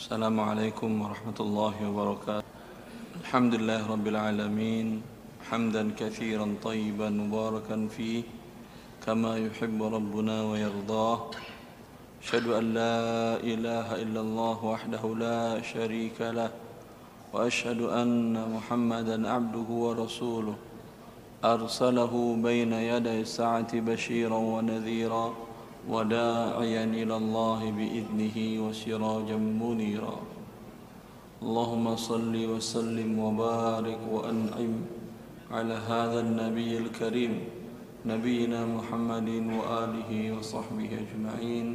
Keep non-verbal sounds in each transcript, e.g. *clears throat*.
السلام عليكم ورحمة الله وبركاته. الحمد لله رب العالمين. حمدا كثيرا طيبا مباركا فيه كما يحب ربنا ويرضاه. أشهد أن لا إله إلا الله وحده لا شريك له. وأشهد أن محمدا عبده ورسوله. أرسله بين يدي الساعة بشيرا ونذيرا. وداعيا إلى الله بإذنه وسراجا منيرا اللهم صل وسلم وبارك وأنعم على هذا النبي الكريم نبينا محمد وآله وصحبه أجمعين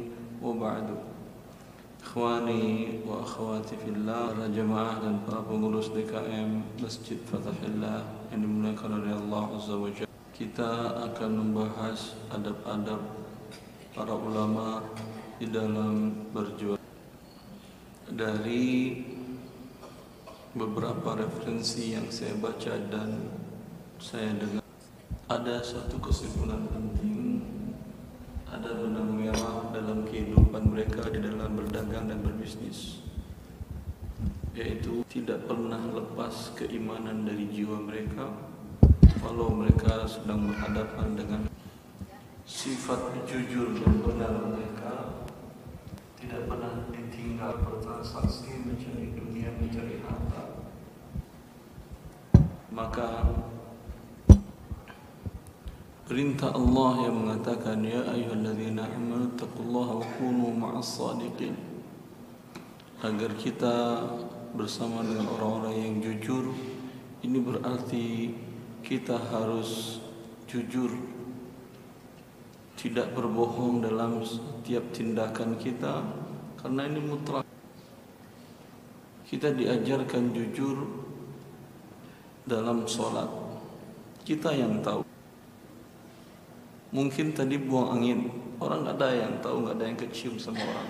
وبعد إخواني وأخواتي في الله para jemaah dan para pengurus DKM Masjid Fathahillah yang dimuliakan oleh Allah Azza wa Jalla kita akan membahas adab-adab para ulama di dalam berjuang. Dari beberapa referensi yang saya baca dan saya dengar ada satu kesimpulan penting. Ada benang merah dalam kehidupan mereka di dalam berdagang dan berbisnis yaitu tidak pernah lepas keimanan dari jiwa mereka walau mereka sedang berhadapan dengan sifat jujur dan benar mereka tidak pernah ditinggal bertransaksi mencari dunia mencari harta. Maka perintah Allah yang mengatakan ya ayyuhalladzina amanu taqullaha wa kunu ma'as sadiqin. Agar kita bersama dengan orang-orang yang jujur ini berarti kita harus jujur tidak berbohong dalam setiap tindakan kita karena ini mutlak. Kita diajarkan jujur dalam sholat. Kita yang tahu. Mungkin tadi buang angin. Orang nggak ada yang tahu nggak ada yang kecium sama orang.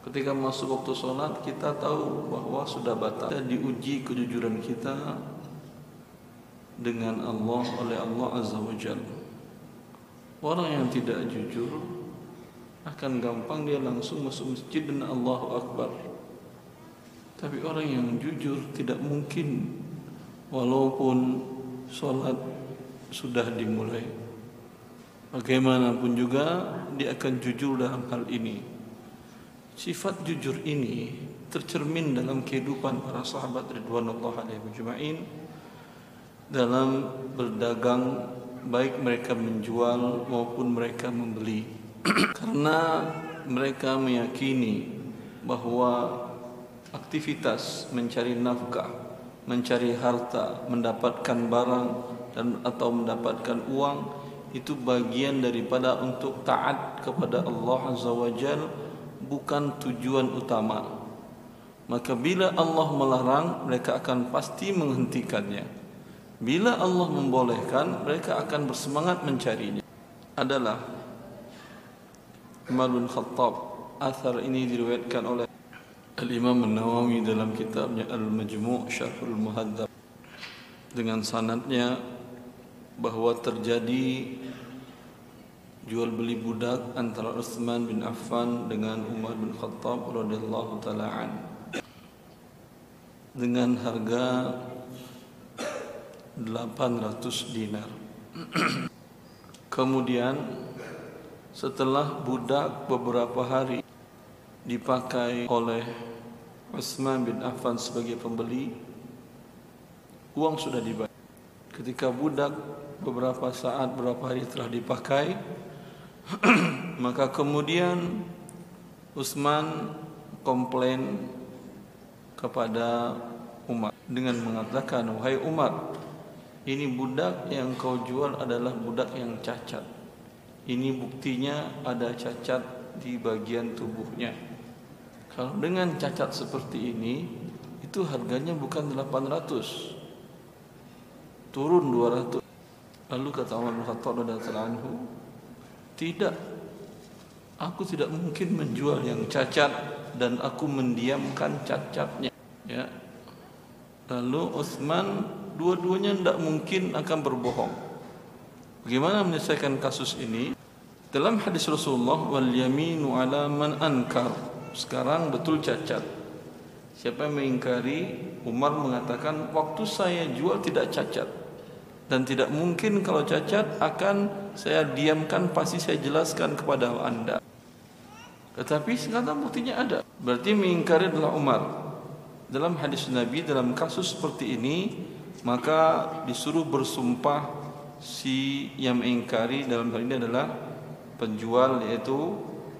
Ketika masuk waktu sholat kita tahu bahwa sudah batal. Kita diuji kejujuran kita dengan Allah oleh Allah Azza wa Jalla Orang yang tidak jujur akan gampang dia langsung masuk masjid dan Allahu Akbar. Tapi orang yang jujur tidak mungkin walaupun sholat sudah dimulai. Bagaimanapun juga dia akan jujur dalam hal ini. Sifat jujur ini tercermin dalam kehidupan para sahabat Ridwanullah alaihi dalam berdagang baik mereka menjual maupun mereka membeli *clears throat* karena mereka meyakini bahwa aktivitas mencari nafkah, mencari harta, mendapatkan barang dan atau mendapatkan uang itu bagian daripada untuk taat kepada Allah Azza wa Jal bukan tujuan utama. Maka bila Allah melarang mereka akan pasti menghentikannya. Bila Allah membolehkan, mereka akan bersemangat mencarinya. Adalah Umar bin Khattab. Athar ini diriwayatkan oleh Al-Imam An-Nawawi dalam kitabnya Al-Majmu' Syarhul Muhadzab dengan sanadnya bahwa terjadi jual beli budak antara Utsman bin Affan dengan Umar bin Khattab radhiyallahu taala dengan harga 800 dinar. *clears throat* Kemudian setelah budak beberapa hari dipakai oleh Utsman bin Affan sebagai pembeli, uang sudah dibayar. Ketika budak beberapa saat beberapa hari telah dipakai, *clears throat* maka kemudian Utsman komplain kepada Umar dengan mengatakan, "Wahai Umar, ini budak yang kau jual adalah budak yang cacat. Ini buktinya ada cacat di bagian tubuhnya. Kalau dengan cacat seperti ini, itu harganya bukan 800. Turun 200. Lalu kata Umar bin Khattab radhiyallahu "Tidak. Aku tidak mungkin menjual yang cacat dan aku mendiamkan cacatnya." Ya. Lalu Utsman dua-duanya tidak mungkin akan berbohong. Bagaimana menyelesaikan kasus ini? Dalam hadis Rasulullah wal yaminu ala man ankar. Sekarang betul cacat. Siapa yang mengingkari Umar mengatakan waktu saya jual tidak cacat dan tidak mungkin kalau cacat akan saya diamkan pasti saya jelaskan kepada anda. Tetapi sekarang buktinya ada. Berarti mengingkari adalah Umar. Dalam hadis Nabi dalam kasus seperti ini maka disuruh bersumpah si yang mengingkari dalam hal ini adalah penjual yaitu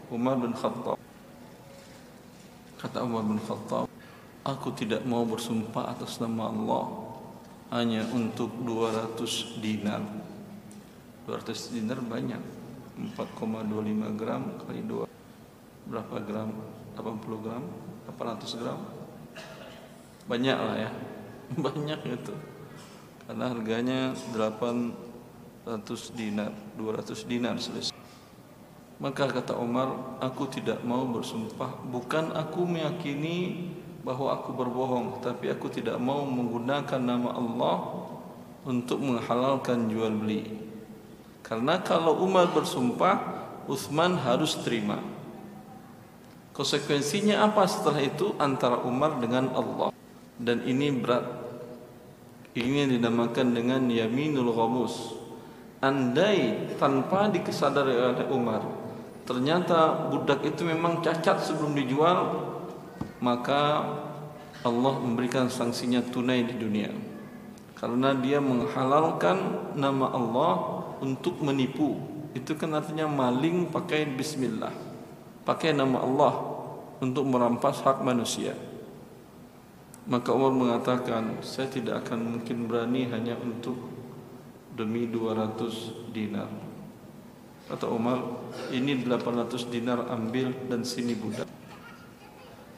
Umar bin Khattab. Kata Umar bin Khattab, Aku tidak mau bersumpah atas nama Allah hanya untuk 200 dinar. 200 dinar banyak. 4,25 gram kali 2 berapa gram? 80 gram? 800 gram? Banyak lah ya. *laughs* Banyak itu. Karena harganya 800 dinar, 200 dinar selesai. Maka kata Umar, aku tidak mau bersumpah, bukan aku meyakini bahwa aku berbohong tapi aku tidak mau menggunakan nama Allah untuk menghalalkan jual beli. Karena kalau Umar bersumpah Uthman harus terima. Konsekuensinya apa setelah itu antara Umar dengan Allah? Dan ini berat ini dinamakan dengan yaminul ghamus. Andai tanpa dikesadari oleh Umar ternyata budak itu memang cacat sebelum dijual maka Allah memberikan sanksinya tunai di dunia. Karena dia menghalalkan nama Allah untuk menipu. Itu kan artinya maling pakai bismillah pakai nama Allah untuk merampas hak manusia maka Umar mengatakan saya tidak akan mungkin berani hanya untuk demi 200 dinar kata Umar ini 800 dinar ambil dan sini budak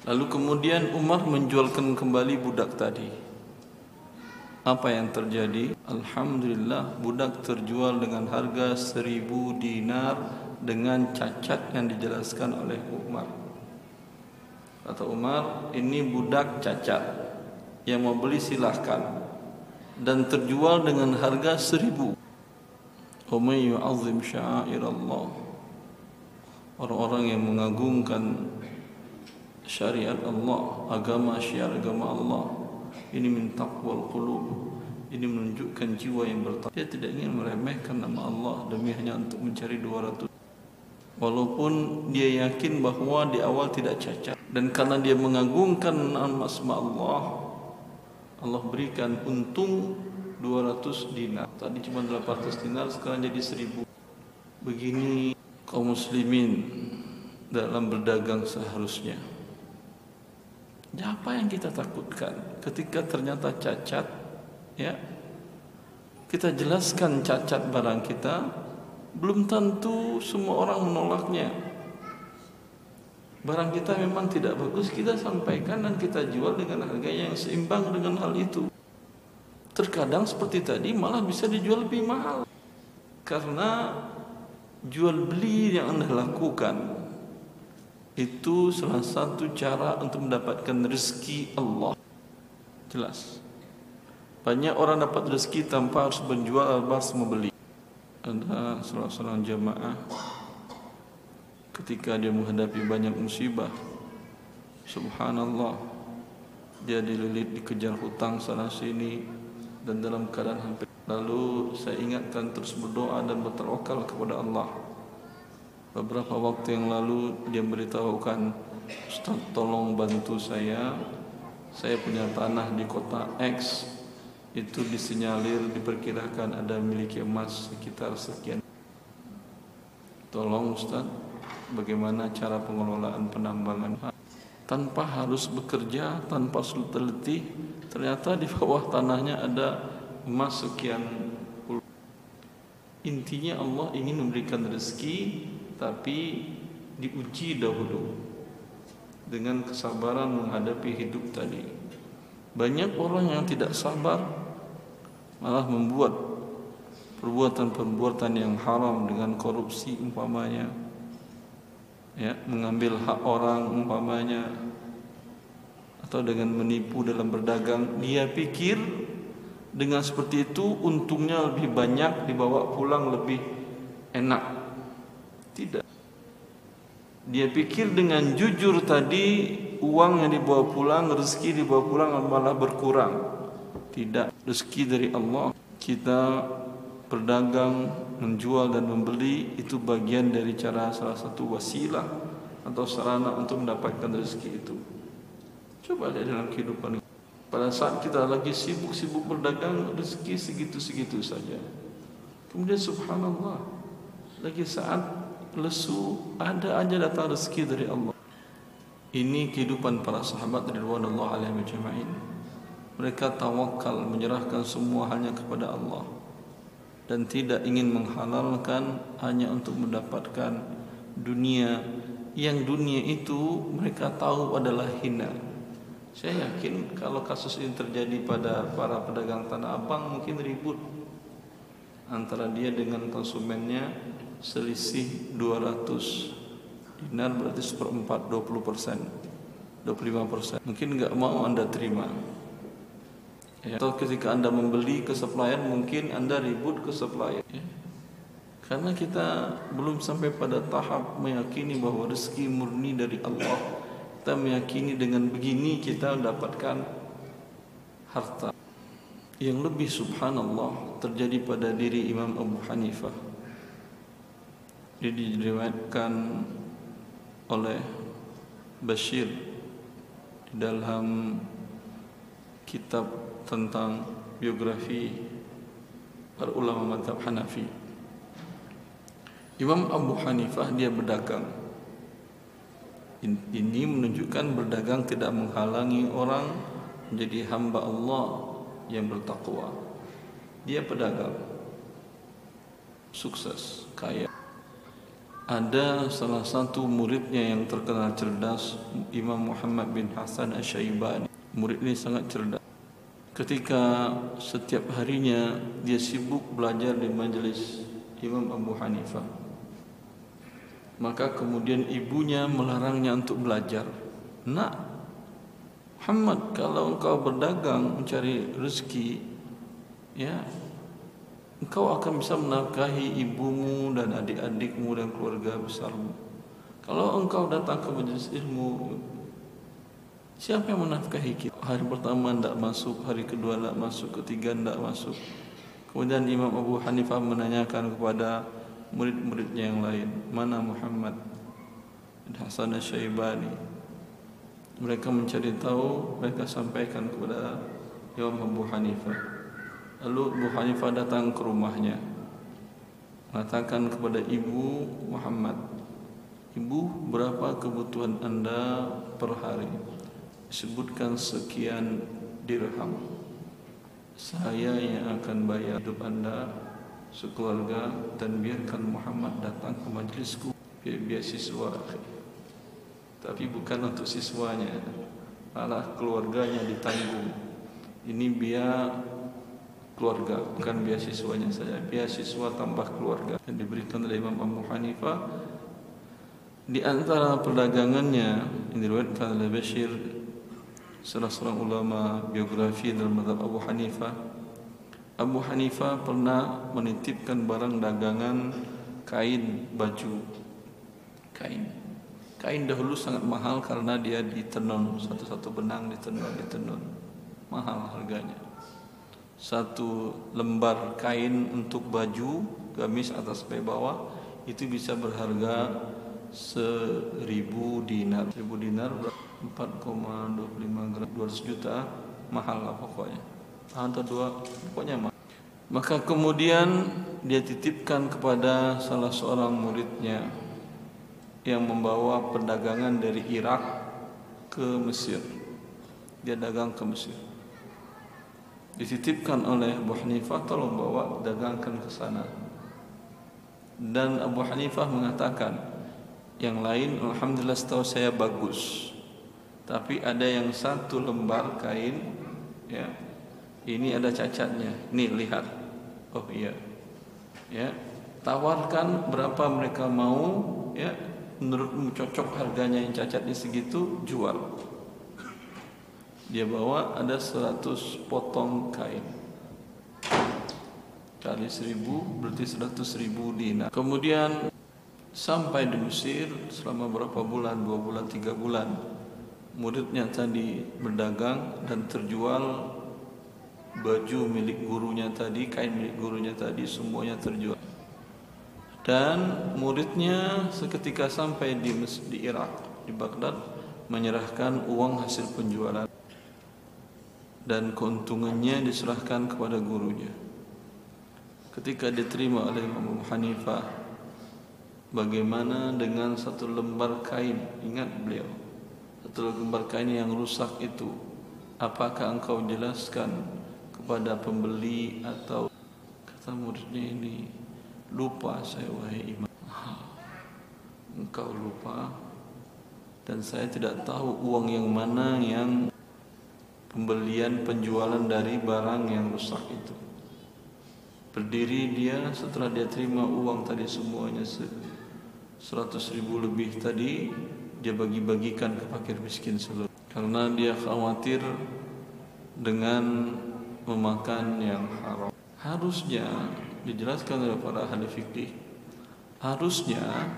Lalu kemudian Umar menjualkan kembali budak tadi. Apa yang terjadi? Alhamdulillah budak terjual dengan harga seribu dinar dengan cacat yang dijelaskan oleh Umar. Kata Umar, ini budak cacat. Yang mau beli silahkan. Dan terjual dengan harga seribu. Umay sya'ir Allah. Orang-orang yang mengagungkan syariat Allah, agama syiar agama Allah. Ini min taqwal qulub. Ini menunjukkan jiwa yang bertakwa. Dia tidak ingin meremehkan nama Allah demi hanya untuk mencari 200. Walaupun dia yakin bahawa di awal tidak cacat dan karena dia mengagungkan nama asma Allah, Allah berikan untung 200 dinar. Tadi cuma 800 dinar, sekarang jadi 1000. Begini kaum muslimin dalam berdagang seharusnya. Ya, apa yang kita takutkan ketika ternyata cacat ya kita jelaskan cacat barang kita belum tentu semua orang menolaknya barang kita memang tidak bagus kita sampaikan dan kita jual dengan harga yang seimbang dengan hal itu terkadang seperti tadi malah bisa dijual lebih mahal karena jual beli yang anda lakukan itu salah satu cara untuk mendapatkan rezeki Allah. Jelas. Banyak orang dapat rezeki tanpa harus menjual harus membeli. Ada seorang jamaah ketika dia menghadapi banyak musibah. Subhanallah. Dia dililit dikejar hutang sana sini dan dalam keadaan hampir lalu saya ingatkan terus berdoa dan bertawakal kepada Allah. Beberapa waktu yang lalu dia beritahukan Ustaz tolong bantu saya Saya punya tanah di kota X Itu disinyalir diperkirakan ada milik emas sekitar sekian. Tolong Ustaz Bagaimana cara pengelolaan penambangan? Tanpa harus bekerja Tanpa sulit teliti Ternyata di bawah tanahnya ada emas sekian puluh. Intinya Allah ingin memberikan rezeki tapi diuji dahulu dengan kesabaran menghadapi hidup tadi. Banyak orang yang tidak sabar malah membuat perbuatan-perbuatan yang haram dengan korupsi umpamanya ya mengambil hak orang umpamanya atau dengan menipu dalam berdagang dia pikir dengan seperti itu untungnya lebih banyak dibawa pulang lebih enak tidak. Dia pikir dengan jujur tadi uang yang dibawa pulang, rezeki dibawa pulang malah berkurang. Tidak, rezeki dari Allah. Kita berdagang, menjual dan membeli itu bagian dari cara salah satu wasilah atau sarana untuk mendapatkan rezeki itu. Coba lihat dalam kehidupan pada saat kita lagi sibuk-sibuk berdagang rezeki segitu-segitu saja. Kemudian subhanallah lagi saat lesu ada aja datang rezeki dari Allah. Ini kehidupan para sahabat radhiyallahu alaihi majma'in. Mereka tawakal menyerahkan semua hanya kepada Allah. Dan tidak ingin menghalalkan hanya untuk mendapatkan dunia. Yang dunia itu mereka tahu adalah hina. Saya yakin kalau kasus ini terjadi pada para pedagang Tanah Abang mungkin ribut. Antara dia dengan konsumennya selisih 200 dinar berarti seperempat 20 persen 25 persen. Mungkin nggak mau anda terima ya. atau ketika anda membeli ke supplier mungkin anda ribut ke supplier ya. karena kita belum sampai pada tahap meyakini bahwa rezeki murni dari Allah kita meyakini dengan begini kita mendapatkan harta yang lebih subhanallah terjadi pada diri Imam Abu Hanifah dia diriwayatkan oleh Bashir di dalam kitab tentang biografi para ulama mazhab Hanafi Imam Abu Hanifah dia berdagang ini menunjukkan berdagang tidak menghalangi orang menjadi hamba Allah yang bertakwa. Dia pedagang, sukses, kaya. Ada salah satu muridnya yang terkenal cerdas, Imam Muhammad bin Hasan Asy-Syaibani. Murid ini sangat cerdas. Ketika setiap harinya dia sibuk belajar di majelis Imam Abu Hanifah maka kemudian ibunya melarangnya untuk belajar. Nak, Muhammad, kalau engkau berdagang mencari rezeki, ya, engkau akan bisa menafkahi ibumu dan adik-adikmu dan keluarga besarmu. Kalau engkau datang ke majelis ilmu, siapa yang menafkahi kita? Hari pertama tidak masuk, hari kedua tidak masuk, ketiga tidak masuk. Kemudian Imam Abu Hanifah menanyakan kepada murid-muridnya yang lain mana Muhammad dan Hasan Syaibani mereka mencari tahu mereka sampaikan kepada Imam Abu Hanifah lalu Abu Hanifah datang ke rumahnya mengatakan kepada ibu Muhammad ibu berapa kebutuhan anda per hari sebutkan sekian dirham. Saya yang akan bayar hidup anda sekeluarga dan biarkan Muhammad datang ke majlisku. Biar, biar siswa tapi bukan untuk siswanya. Malah keluarganya ditanggung. Ini biar keluarga bukan biar siswanya saja. Biar siswa tambah keluarga. Yang diberikan oleh Imam Abu Hanifah. Di antara perdagangannya ini diriwayatkan oleh Bashir salah seorang ulama biografi dalam mazhab Abu Hanifah Abu Hanifah pernah menitipkan barang dagangan kain baju. Kain. Kain dahulu sangat mahal karena dia ditenun. Satu-satu benang ditenun ditenun. Mahal harganya. Satu lembar kain untuk baju gamis atas sampai bawah itu bisa berharga seribu dinar. Seribu dinar 4,25 gram 200 juta mahal lah pokoknya atau dua pokoknya mahal maka kemudian dia titipkan kepada salah seorang muridnya yang membawa perdagangan dari Irak ke Mesir. Dia dagang ke Mesir. Dititipkan oleh Abu Hanifah tolong bawa dagangkan ke sana. Dan Abu Hanifah mengatakan yang lain alhamdulillah setahu saya bagus. Tapi ada yang satu lembar kain ya. Ini ada cacatnya. Nih lihat. Oh iya. Ya. Tawarkan berapa mereka mau ya. Menurutmu cocok harganya yang cacatnya segitu jual. Dia bawa ada 100 potong kain. Kali seribu berarti 100 ribu dinar. Kemudian sampai di Mesir selama berapa bulan? Dua bulan tiga bulan muridnya tadi berdagang dan terjual baju milik gurunya tadi, kain milik gurunya tadi semuanya terjual. Dan muridnya seketika sampai di di Irak, di Baghdad menyerahkan uang hasil penjualan dan keuntungannya diserahkan kepada gurunya. Ketika diterima oleh Imam Abu Hanifah, bagaimana dengan satu lembar kain? Ingat beliau, lembar kain yang rusak itu, apakah engkau jelaskan kepada pembeli atau kata muridnya ini lupa saya wahai imam. Engkau lupa. Dan saya tidak tahu uang yang mana yang pembelian penjualan dari barang yang rusak itu. Berdiri dia setelah dia terima uang tadi semuanya seratus ribu lebih tadi dia bagi-bagikan ke fakir miskin seluruh karena dia khawatir dengan memakan yang haram. Harusnya dijelaskan oleh para ahli fikih. Harusnya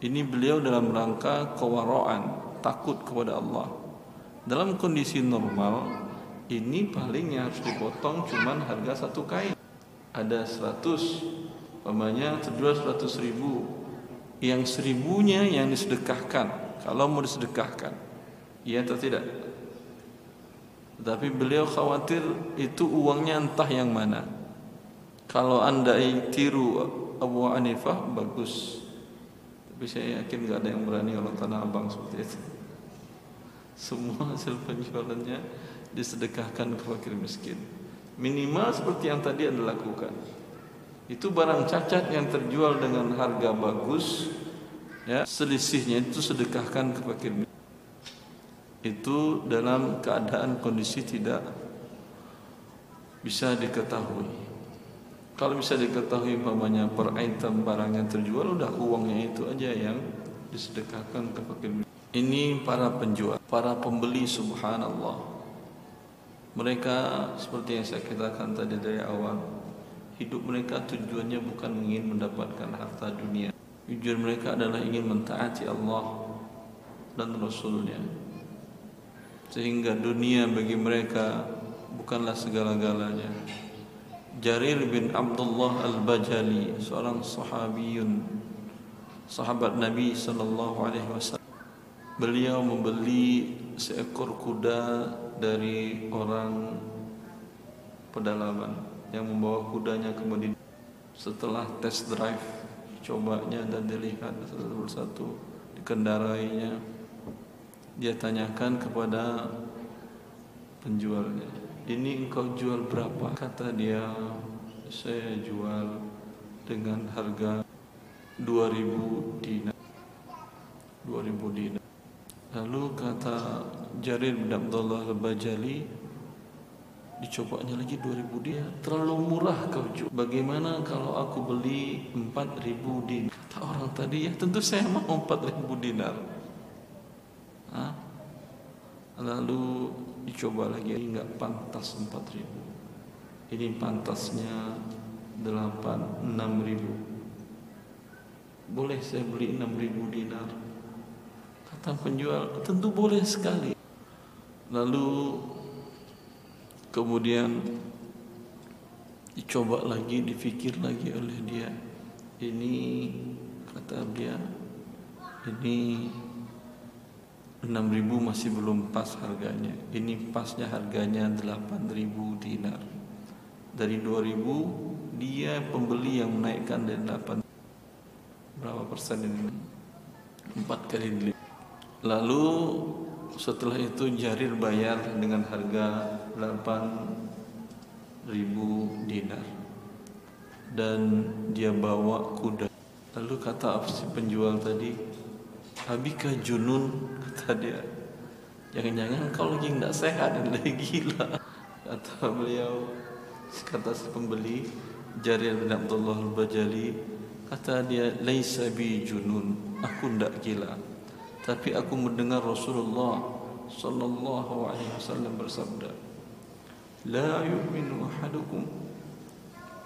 ini beliau dalam rangka kewaraan, takut kepada Allah. Dalam kondisi normal, ini palingnya harus dipotong cuman harga satu kain. Ada 100, pamannya terjual 100 ribu. Yang seribunya yang disedekahkan. Kalau mau disedekahkan, iya atau tidak? Tapi beliau khawatir itu uangnya entah yang mana. Kalau anda tiru Abu Hanifah bagus. Tapi saya yakin gak ada yang berani orang tanah abang seperti itu. Semua hasil penjualannya disedekahkan ke fakir miskin. Minimal seperti yang tadi anda lakukan. Itu barang cacat yang terjual dengan harga bagus, ya selisihnya itu sedekahkan ke fakir itu dalam keadaan kondisi tidak bisa diketahui. Kalau bisa diketahui umpamanya per item barang yang terjual udah uangnya itu aja yang disedekahkan ke fakir. Ini para penjual, para pembeli subhanallah. Mereka seperti yang saya katakan tadi dari awal, hidup mereka tujuannya bukan ingin mendapatkan harta dunia. Tujuan mereka adalah ingin mentaati Allah dan Rasulnya sehingga dunia bagi mereka bukanlah segala-galanya. Jarir bin Abdullah Al-Bajali, seorang sahabiyun, sahabat Nabi sallallahu alaihi wasallam. Beliau membeli seekor kuda dari orang pedalaman yang membawa kudanya ke Madinah. Setelah test drive, cobanya dan dilihat satu persatu dikendarainya dia tanyakan kepada penjualnya ini engkau jual berapa? Kata dia saya jual dengan harga 2000 dinar. 2000 dinar. Lalu kata Jarir bin Abdullah al-Bajali dicobanya lagi 2000 dia. Terlalu murah kau jual bagaimana kalau aku beli 4000 dinar? Kata orang tadi ya tentu saya mau 4000 dinar. Lalu dicoba lagi ini nggak pantas 4000 Ini pantasnya 8 6000 Boleh saya beli 6000 dinar? Kata penjual tentu boleh sekali. Lalu kemudian dicoba lagi, dipikir lagi oleh dia. Ini kata dia, ini 6000 masih belum pas harganya. Ini pasnya harganya 8000 dinar. Dari 2000 dia pembeli yang menaikkan dari 8 berapa persen ini? 4 kali lipat. Lalu setelah itu Jarir bayar dengan harga 8000 dinar. Dan dia bawa kuda. Lalu kata si penjual tadi, Abika junun *laughs* kata dia Jangan-jangan kau lagi tidak sehat *laughs* dan lagi gila Kata beliau Kata si pembeli Jarir bin Abdullah al-Bajali Kata dia Laisa bi junun Aku tidak gila Tapi aku mendengar Rasulullah Sallallahu alaihi wasallam bersabda La yu'minu ahadukum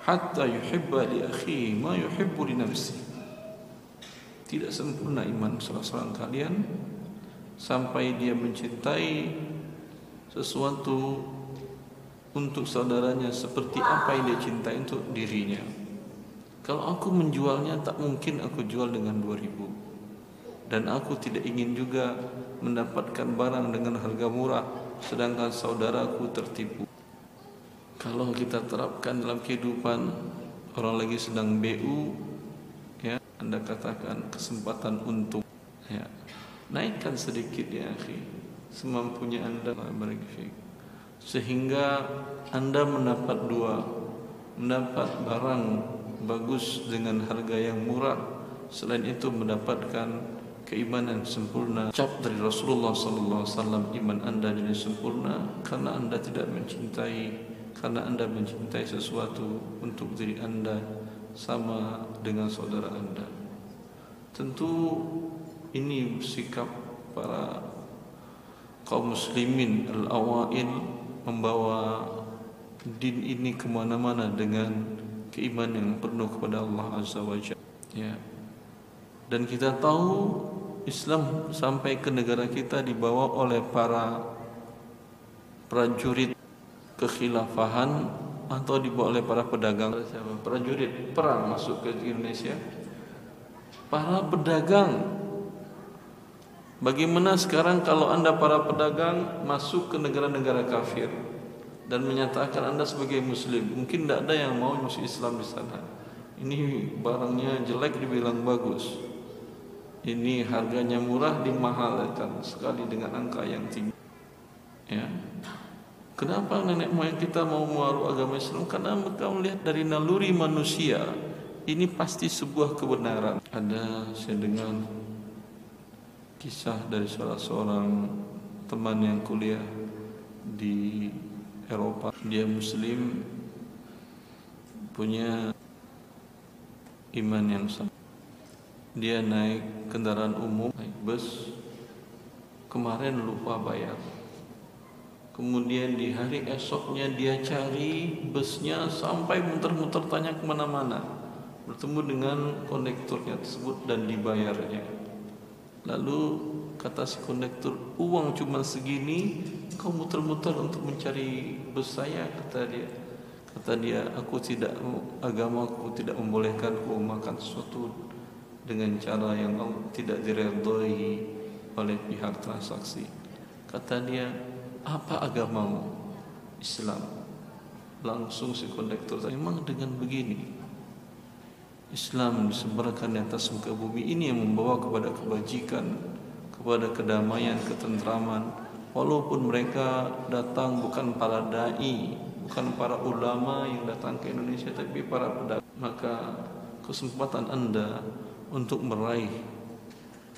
Hatta yuhibba li akhi Ma yuhibbu li nafsihi tidak sempurna iman salah seorang kalian sampai dia mencintai sesuatu untuk saudaranya seperti apa yang dia cintai untuk dirinya. Kalau aku menjualnya tak mungkin aku jual dengan 2000 dan aku tidak ingin juga mendapatkan barang dengan harga murah sedangkan saudaraku tertipu. Kalau kita terapkan dalam kehidupan orang lagi sedang BU ya Anda katakan kesempatan untuk ya. Naikkan sedikit ya akhi semampunya Anda sehingga Anda mendapat dua mendapat barang bagus dengan harga yang murah. Selain itu mendapatkan keimanan sempurna. Cap dari Rasulullah sallallahu alaihi wasallam iman Anda jadi sempurna karena Anda tidak mencintai karena Anda mencintai sesuatu untuk diri Anda sama dengan saudara Anda. Tentu ini sikap para kaum muslimin al-awail membawa din ini ke mana-mana dengan keimanan yang penuh kepada Allah Azza wa Jalla. Ya. Dan kita tahu Islam sampai ke negara kita dibawa oleh para prajurit kekhilafahan atau dibawa oleh para pedagang. Prajurit perang masuk ke Indonesia. Para pedagang. Bagaimana sekarang kalau anda para pedagang masuk ke negara-negara kafir dan menyatakan anda sebagai muslim? Mungkin tidak ada yang mau masuk Islam di sana. Ini barangnya jelek dibilang bagus Ini harganya murah dimahalkan sekali dengan angka yang tinggi. Ya, Kenapa nenek moyang kita mau mewaru agama Islam? Karena mereka melihat dari naluri manusia ini pasti sebuah kebenaran. Ada saya dengar kisah dari salah seorang teman yang kuliah di Eropa. Dia muslim punya iman yang sama dia naik kendaraan umum naik bus. Kemarin lupa bayar. Kemudian di hari esoknya dia cari busnya sampai muter-muter tanya ke mana-mana. Bertemu dengan kondekturnya tersebut dan dibayarnya. Lalu kata si kondektur, uang cuma segini, kau muter-muter untuk mencari bus saya, kata dia. Kata dia, aku tidak agama aku tidak membolehkan kau makan sesuatu dengan cara yang tidak diredoi oleh pihak transaksi. Kata dia, apa agamamu? Islam. Langsung si kondektur, memang dengan begini Islam disebarkan di atas muka bumi ini yang membawa kepada kebajikan, kepada kedamaian, ketentraman. Walaupun mereka datang bukan para dai, bukan para ulama yang datang ke Indonesia, tapi para pedagang. Maka kesempatan anda untuk meraih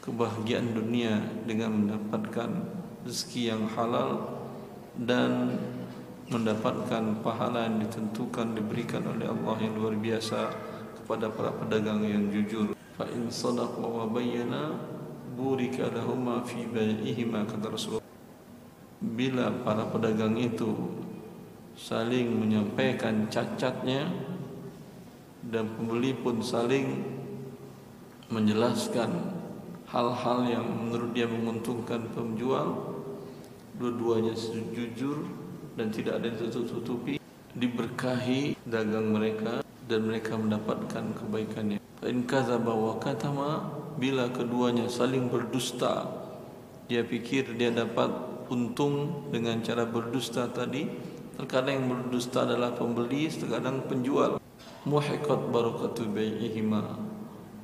kebahagiaan dunia dengan mendapatkan rezeki yang halal dan mendapatkan pahala yang ditentukan diberikan oleh Allah yang luar biasa kepada para pedagang yang jujur. Fa in sadaqa wa bayyana burika lahum fi bai'ihima kata Rasulullah. Bila para pedagang itu saling menyampaikan cacatnya dan pembeli pun saling menjelaskan hal-hal yang menurut dia menguntungkan penjual. Dua-duanya jujur dan tidak ada yang tutup-tutupi diberkahi dagang mereka dan mereka mendapatkan kebaikannya. In kadzaba wa katama bila keduanya saling berdusta dia pikir dia dapat untung dengan cara berdusta tadi. Terkadang yang berdusta adalah pembeli terkadang penjual. Muhiqat barakatu bai'ihima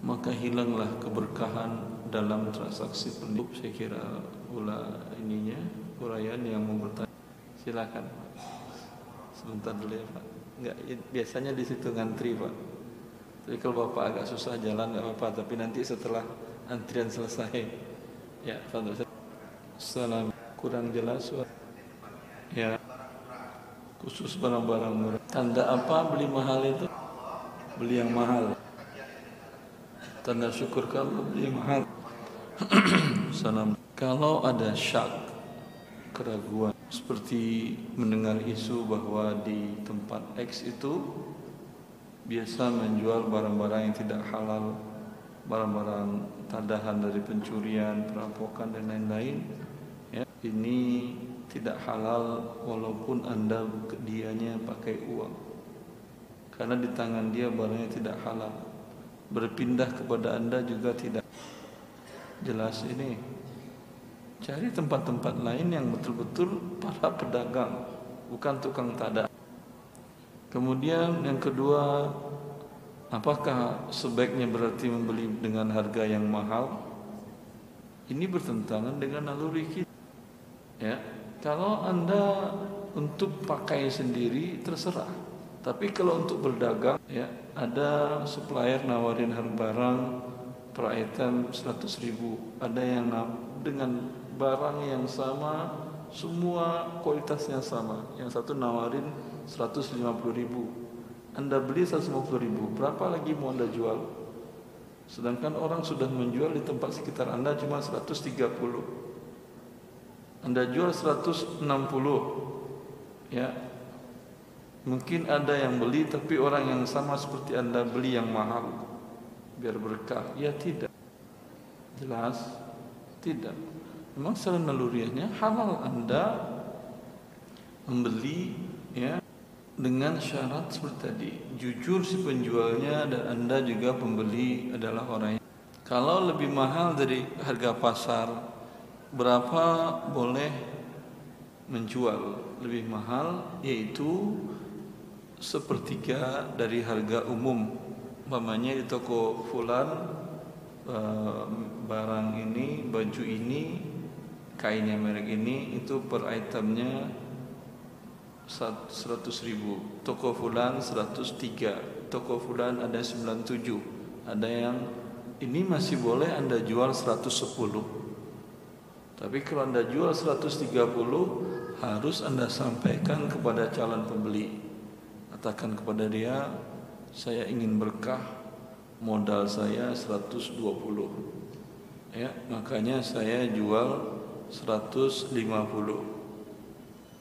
maka hilanglah keberkahan dalam transaksi penduduk saya kira ula ininya uraian yang mau bertanya silakan sebentar dulu ya Pak Enggak, biasanya di situ ngantri pak. Tapi kalau bapak agak susah jalan nggak apa-apa. Tapi nanti setelah antrian selesai, ya, Fadl. Salam kurang jelas, pak. Ya, khusus barang-barang murah. Tanda apa beli mahal itu? Beli yang mahal. Tanda syukur kalau beli mahal. Salam. Kalau ada syak, keraguan seperti mendengar isu bahwa di tempat X itu biasa menjual barang-barang yang tidak halal barang-barang tadahan dari pencurian, perampokan dan lain-lain ya ini tidak halal walaupun anda dianya pakai uang karena di tangan dia barangnya tidak halal berpindah kepada anda juga tidak jelas ini. Cari tempat-tempat lain yang betul-betul para pedagang bukan tukang tada kemudian yang kedua apakah sebaiknya berarti membeli dengan harga yang mahal? Ini bertentangan dengan naluri kita. Ya kalau anda untuk pakai sendiri terserah tapi kalau untuk berdagang ya ada supplier nawarin harga barang per item 100 ribu. Ada yang dengan barang yang sama semua kualitasnya sama. Yang satu nawarin 150 ribu. Anda beli 150 ribu berapa lagi mau anda jual? Sedangkan orang sudah menjual di tempat sekitar anda cuma 130 anda jual 160 ya mungkin ada yang beli tapi orang yang sama seperti Anda beli yang mahal. Biar berkah. Ya tidak. Jelas? Tidak. Memang secara naluriahnya. Halal Anda membeli ya dengan syarat seperti tadi. Jujur si penjualnya dan Anda juga pembeli adalah orang yang kalau lebih mahal dari harga pasar berapa boleh menjual? Lebih mahal yaitu sepertiga dari harga umum. Umpamanya di toko fulan eh, barang ini baju ini kainnya merek ini itu per itemnya 100 ribu. Toko fulan 103 toko fulan ada 97 ada yang ini masih boleh anda jual 110 tapi kalau Anda jual 130 harus Anda sampaikan kepada calon pembeli. Katakan kepada dia, saya ingin berkah, modal saya 120. Ya, makanya saya jual 150.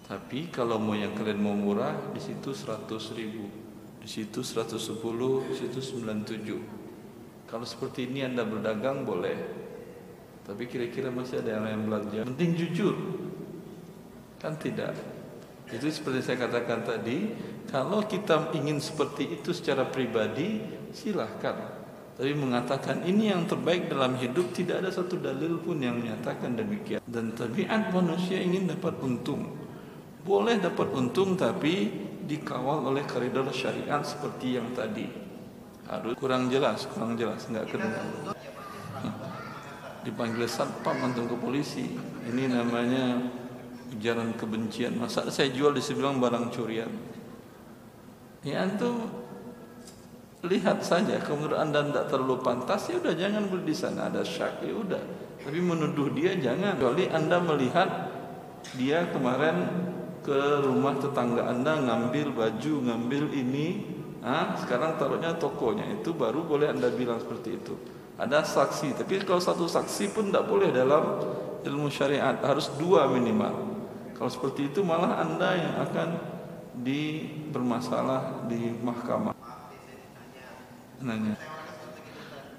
Tapi kalau mau yang kalian mau murah, di situ 100 ribu, di situ 110, di situ 97. Kalau seperti ini Anda berdagang boleh, tapi kira-kira masih ada yang lain belanja. Penting jujur. Kan tidak. Itu seperti saya katakan tadi, kalau kita ingin seperti itu secara pribadi, silahkan. Tapi mengatakan ini yang terbaik dalam hidup tidak ada satu dalil pun yang menyatakan demikian. Dan tabiat manusia ingin dapat untung. Boleh dapat untung tapi dikawal oleh koridor syariat seperti yang tadi. Harus kurang jelas, kurang jelas, enggak kedengaran dipanggil satpam antum ke polisi ini namanya ujaran kebencian masa saya jual di sebelah barang curian ya antum lihat saja menurut anda tidak terlalu pantas ya udah jangan beli di sana. Ada syak ya udah. Tapi menuduh dia jangan. Kecuali anda melihat dia kemarin ke rumah tetangga anda ngambil baju ngambil ini ah sekarang taruhnya tokonya. Itu baru boleh anda bilang seperti itu. Ada saksi tapi kalau satu saksi pun tidak boleh dalam ilmu syariat. Harus dua minimal. Kalau seperti itu malah anda yang akan di bermasalah di mahkamah. Nanya.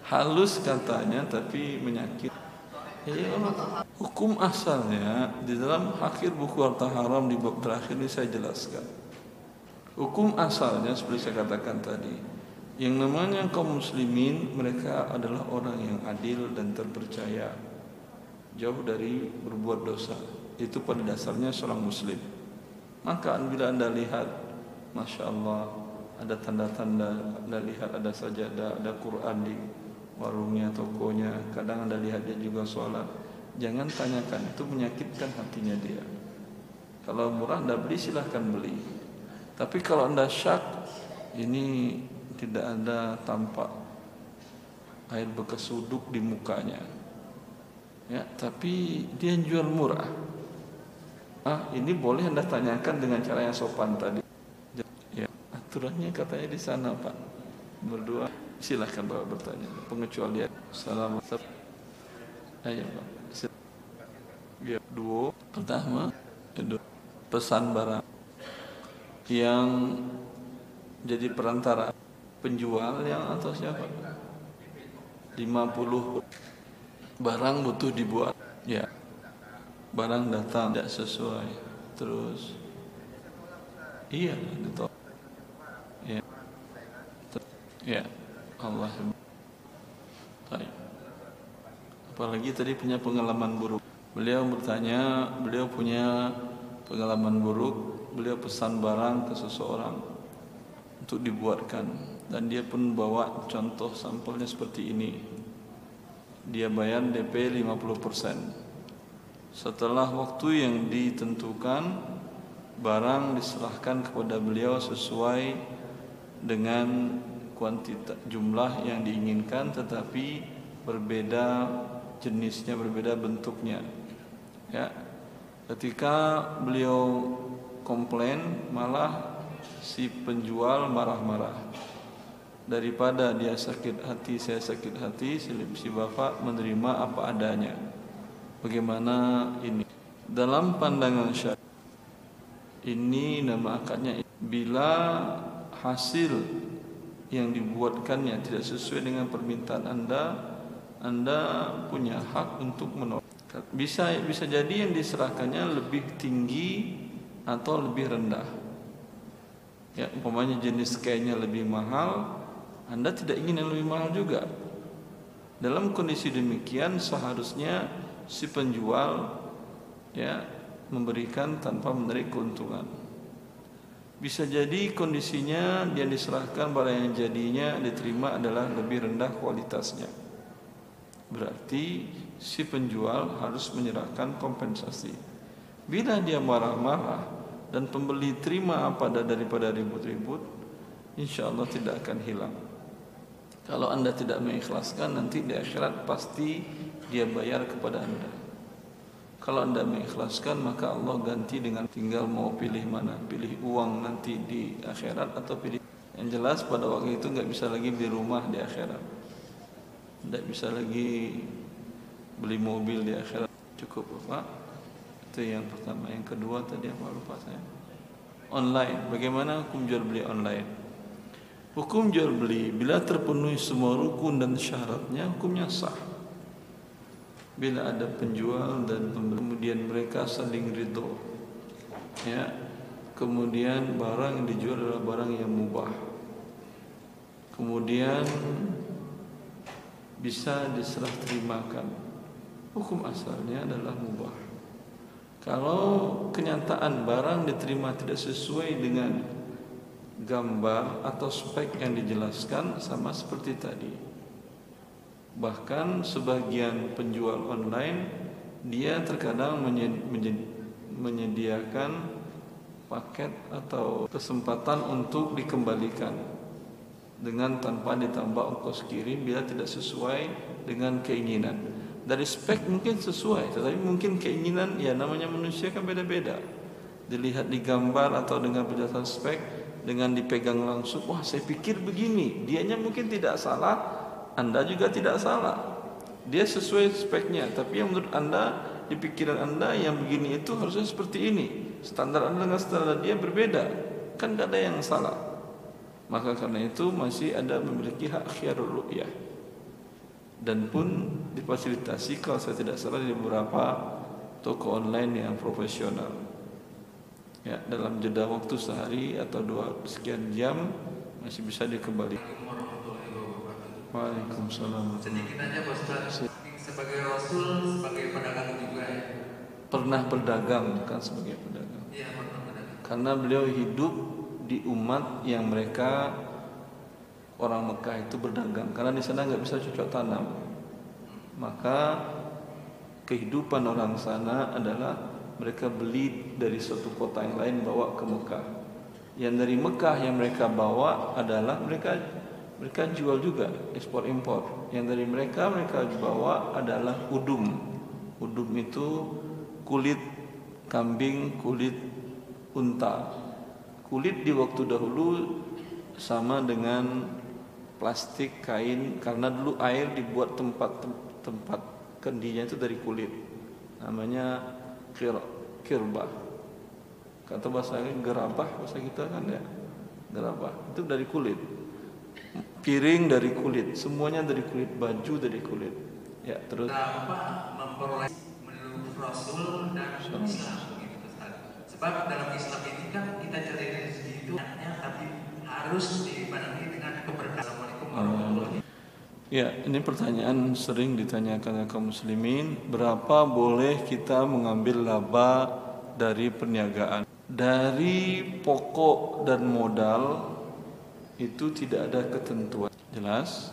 Halus katanya tapi menyakit. Ya hukum asalnya di dalam akhir buku harta haram di bab terakhir ini saya jelaskan. Hukum asalnya seperti saya katakan tadi yang namanya kaum muslimin mereka adalah orang yang adil dan terpercaya. Jauh dari berbuat dosa. Itu pada dasarnya seorang muslim maka bila anda lihat masya Allah ada tanda-tanda anda lihat ada sajadah ada Quran di warungnya tokonya kadang anda lihat dia juga sholat. Jangan tanyakan itu menyakitkan hatinya dia. Kalau murah anda beli silahkan beli. Tapi kalau anda syak ini tidak ada tampak air bekas suduk di mukanya. Ya tapi dia jual murah ah ini boleh anda tanyakan dengan cara yang sopan tadi. Ya aturannya katanya di sana pak. Berdua silahkan bapak bertanya. Pengecualian. Salam. Ayo pak. Ya dua pertama pesan barang yang jadi perantara penjual yang atau siapa? 50 barang butuh dibuat. Ya barang datang tidak sesuai. Terus iya ditolak ya. Ya Allah. Baik. apalagi tadi punya pengalaman buruk. Beliau bertanya beliau punya pengalaman buruk. Beliau pesan barang ke seseorang untuk dibuatkan. Dan dia pun bawa contoh sampelnya seperti ini. Dia bayar DP 50% setelah waktu yang ditentukan barang diserahkan kepada beliau sesuai dengan kuantitas jumlah yang diinginkan tetapi berbeda jenisnya berbeda bentuknya. Ya ketika beliau komplain malah si penjual marah-marah. Daripada dia sakit hati saya sakit hati si bapak menerima apa adanya bagaimana ini? Dalam pandangan syariat ini nama akadnya bila hasil yang dibuatkannya tidak sesuai dengan permintaan anda anda punya hak untuk menolak. Bisa bisa jadi yang diserahkannya lebih tinggi atau lebih rendah. Ya umpamanya jenis kainnya lebih mahal anda tidak ingin yang lebih mahal juga. Dalam kondisi demikian seharusnya si penjual ya memberikan tanpa menarik keuntungan. Bisa jadi kondisinya dia diserahkan barang yang jadinya diterima adalah lebih rendah kualitasnya. Berarti si penjual harus menyerahkan kompensasi. Bila dia marah-marah dan pembeli terima apa daripada ribut-ribut, insya Allah tidak akan hilang. Kalau anda tidak mengikhlaskan nanti di akhirat pasti dia bayar kepada anda. Kalau anda mengikhlaskan maka Allah ganti dengan tinggal mau pilih mana, pilih uang nanti di akhirat atau pilih yang jelas pada waktu itu nggak bisa lagi beli rumah di akhirat, nggak bisa lagi beli mobil di akhirat cukup pak. Itu yang pertama. Yang kedua tadi apa lupa saya. Online. Bagaimana hukum jual beli online? Hukum jual beli bila terpenuhi semua rukun dan syaratnya hukumnya sah. Bila ada penjual dan pembeli kemudian mereka saling ridho. Ya. Kemudian barang yang dijual adalah barang yang mubah. Kemudian bisa diserah terimakan. Hukum asalnya adalah mubah. Kalau kenyataan barang diterima tidak sesuai dengan gambar atau spek yang dijelaskan sama seperti tadi. Bahkan sebagian penjual online dia terkadang menyediakan paket atau kesempatan untuk dikembalikan dengan tanpa ditambah ongkos kirim bila tidak sesuai dengan keinginan. Dari spek mungkin sesuai, tetapi mungkin keinginan ya namanya manusia kan beda-beda. Dilihat di gambar atau dengan penjelasan spek dengan dipegang langsung wah saya pikir begini dianya mungkin tidak salah anda juga tidak salah. Dia sesuai speknya tapi yang menurut anda di pikiran anda yang begini itu harusnya seperti ini. Standar anda dengan standar dia berbeda. Kan tidak ada yang salah. Maka karena itu masih ada memiliki hak khiyarul ru'yah. Dan pun difasilitasi kalau saya tidak salah di beberapa toko online yang profesional. Ya dalam jeda waktu sehari atau dua sekian jam masih bisa dikembalikan. Waalaikumsalam. Sedikit aja Pak Ustaz. Sebagai Rasul, sebagai pedagang juga ya. Pernah berdagang kan sebagai pedagang. Iya pernah berdagang. Karena beliau hidup di umat yang mereka orang Mekah itu berdagang karena di sana nggak bisa cocok tanam. Maka kehidupan orang sana adalah mereka beli dari suatu kota yang lain bawa ke Mekah. Yang dari Mekah yang mereka bawa adalah mereka mereka jual juga ekspor impor. Yang dari mereka mereka bawa adalah udum. Udum itu kulit kambing, kulit unta. Kulit di waktu dahulu sama dengan plastik kain karena dulu air dibuat tempat tempat kendinya itu dari kulit. Namanya kir kirbah kata bahasa gerabah bahasa kita kan ya gerabah itu dari kulit piring dari kulit, semuanya dari kulit, baju dari kulit. Ya, terus Kita apa memperoleh menurut Rasul dan Islam gitu. Sebab dalam Islam ini kan kita cari rezeki itu hanya tapi harus dibarengi dengan keberkahan. Assalamualaikum warahmatullahi wabarakatuh. Ya, ini pertanyaan sering ditanyakan kaum muslimin, berapa boleh kita mengambil laba dari perniagaan? Dari pokok dan modal itu tidak ada ketentuan. Jelas?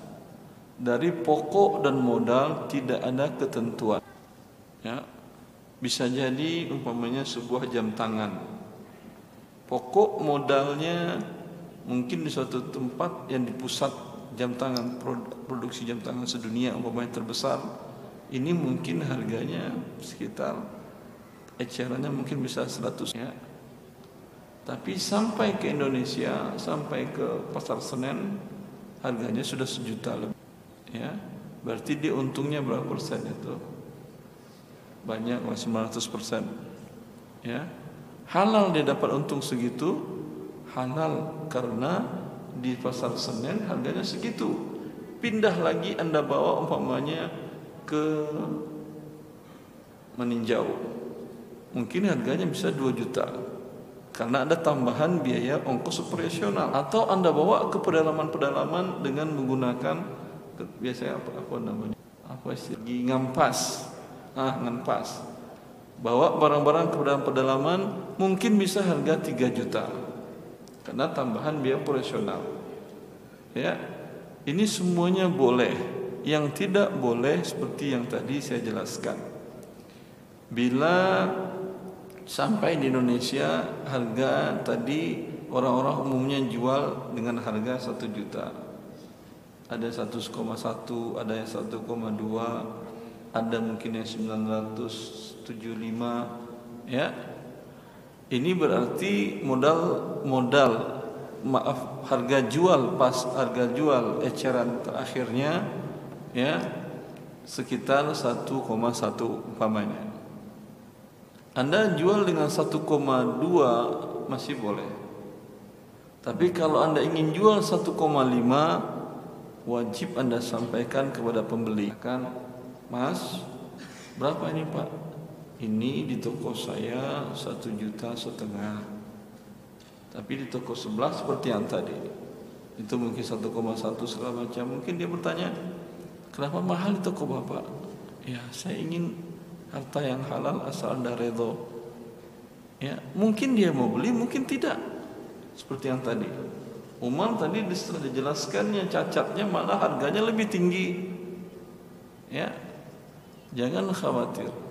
Dari pokok dan modal tidak ada ketentuan. Ya. Bisa jadi umpamanya sebuah jam tangan. Pokok modalnya mungkin di suatu tempat yang di pusat jam tangan produksi jam tangan sedunia umpamanya terbesar ini mungkin harganya sekitar ecerannya mungkin bisa 100 ya tapi sampai ke Indonesia sampai ke pasar Senen harganya sudah sejuta lebih ya berarti dia untungnya berapa persen itu banyak masih 900 persen ya halal dia dapat untung segitu halal karena di pasar Senen harganya segitu. Pindah lagi Anda bawa umpamanya ke meninjau. Mungkin harganya bisa 2 juta. Karena ada tambahan biaya ongkos operasional atau Anda bawa ke pedalaman-pedalaman dengan menggunakan biasanya apa apa namanya? Apa istilah ngampas. Ah, ngampas. Bawa barang-barang ke pedalaman mungkin bisa harga 3 juta karena tambahan biaya operasional. Ya, ini semuanya boleh. Yang tidak boleh seperti yang tadi saya jelaskan. Bila sampai di Indonesia harga tadi orang-orang umumnya jual dengan harga satu juta. Ada 1,1, ada yang 1,2, ada mungkin yang 975 ya ini berarti modal modal maaf harga jual pas harga jual eceran terakhirnya ya sekitar 1,1 umpamanya. Anda jual dengan 1,2 masih boleh. Tapi kalau Anda ingin jual 1,5 wajib Anda sampaikan kepada pembeli. Kan Mas berapa ini Pak? Ini di toko saya satu juta setengah. Tapi di toko sebelah seperti yang tadi. Itu mungkin 1,1 segala macam. Mungkin dia bertanya kenapa mahal di toko bapak? Ya saya ingin harta yang halal asal anda redho ya mungkin dia mau beli mungkin tidak seperti yang tadi Umar tadi setelah dijelaskannya cacatnya malah harganya lebih tinggi ya jangan khawatir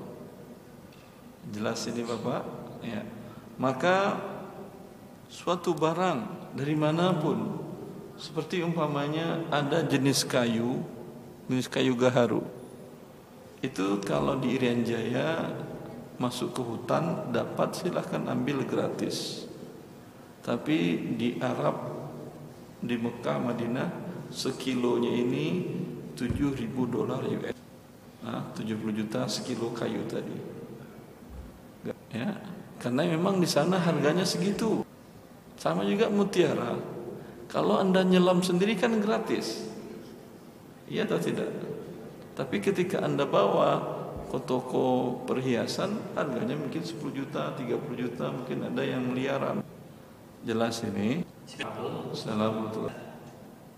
Jelas ini Bapak? Ya. Maka suatu barang dari mana pun seperti umpamanya ada jenis kayu, jenis kayu gaharu. Itu kalau di Irian Jaya masuk ke hutan dapat silahkan ambil gratis. Tapi di Arab di Mekah Madinah sekilonya ini 7000 dolar US. Nah, 70 juta sekilo kayu tadi. Ya. Karena memang di sana harganya segitu. Sama juga mutiara. Kalau anda nyelam sendiri kan gratis. Iya atau tidak tapi ketika anda bawa ke toko perhiasan harganya mungkin 10 juta 30 juta mungkin ada yang miliaran jelas ini. Assalamualaikum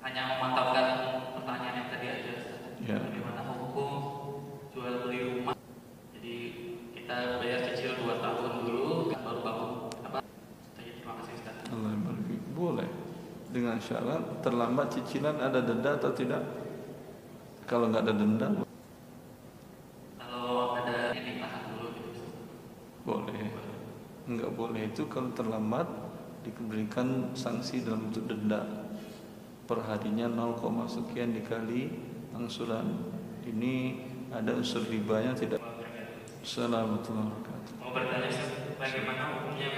hanya memantapkan pertanyaan yang tadi aja. Ya. bagaimana hukum jual beli rumah? Jadi kita bayar cicil dua tahun dulu baru bangun. Apa? Terima kasih Ustaz. Allah boleh. Dengan syarat terlambat cicilan ada denda atau tidak kalau nggak ada denda kalau ada dulu gitu. boleh. Nggak boleh. Itu kalau terlambat diberikan sanksi dalam bentuk denda. Perharinya 0, sekian dikali angsuran. Ini ada unsur ribanya tidak? Assalamualaikum warahmatullahi wabarakatuh. Mau bertanya bagaimana hukumnya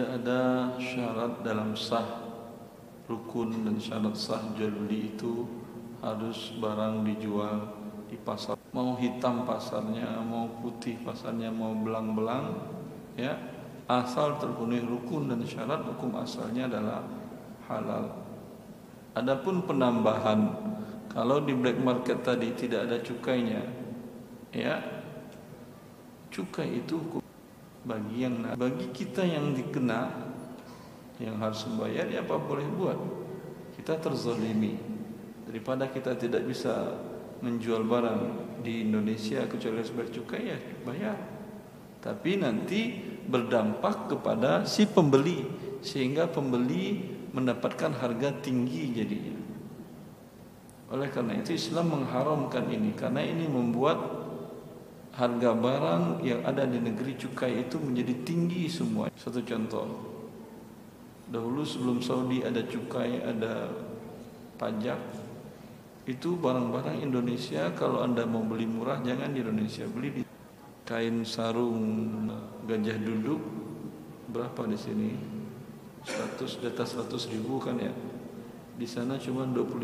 Tidak ada syarat dalam sah rukun dan syarat sah jual beli itu harus barang dijual di pasar. Mau hitam pasarnya, mau putih pasarnya, mau belang-belang, ya asal terpenuhi rukun dan syarat hukum asalnya adalah halal. Adapun penambahan kalau di black market tadi tidak ada cukainya, ya cukai itu bagi yang bagi kita yang dikena yang harus membayar ya apa boleh buat? Kita terzalimi daripada kita tidak bisa menjual barang di Indonesia kecuali harus bayar cukai ya bayar. Tapi nanti berdampak kepada si pembeli sehingga pembeli mendapatkan harga tinggi jadinya. Oleh karena itu Islam mengharamkan ini karena ini membuat harga barang yang ada di negeri cukai itu menjadi tinggi semua. Satu contoh, dahulu sebelum Saudi ada cukai, ada pajak, itu barang-barang Indonesia kalau anda mau beli murah jangan di Indonesia beli di kain sarung gajah duduk berapa di sini? 100 di atas 100 ribu kan ya di sana cuma 25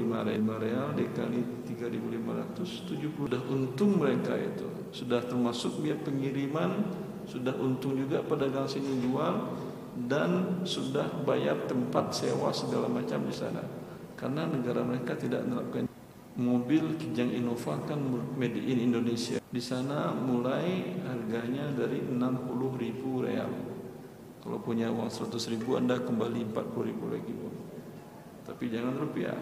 real dikali 3.570 sudah untung mereka itu. Sudah termasuk biaya pengiriman sudah untung juga pedagang sini jual dan sudah bayar tempat sewa segala macam di sana. Karena negara mereka tidak menerapkan. Mobil Kijang Innova kan made in Indonesia. Di sana mulai harganya dari 60 ribu real. Kalau punya uang 100 ribu anda kembali 40 ribu lagi tapi jangan rupiah.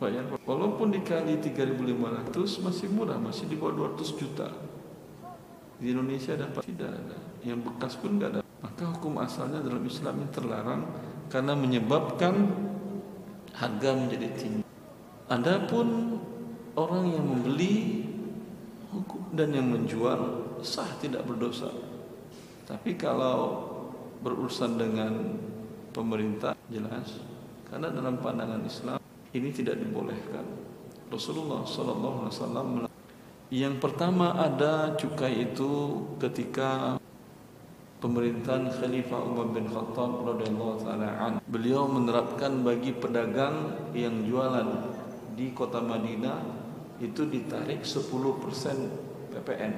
Bayar walaupun dikali 3.500 masih murah masih di bawah 200 juta. Di Indonesia dapat tidak ada. Yang bekas pun tidak ada. Maka hukum asalnya dalam Islam ini terlarang karena menyebabkan harga menjadi tinggi. Adapun orang yang membeli dan yang menjual sah tidak berdosa. Tapi kalau berurusan dengan pemerintah jelas karena dalam pandangan Islam ini tidak dibolehkan. Rasulullah Sallallahu Alaihi Wasallam yang pertama ada cukai itu ketika pemerintahan Khalifah Umar bin Khattab radhiyallahu taala an. Beliau menerapkan bagi pedagang yang jualan di kota Madinah itu ditarik 10% PPN.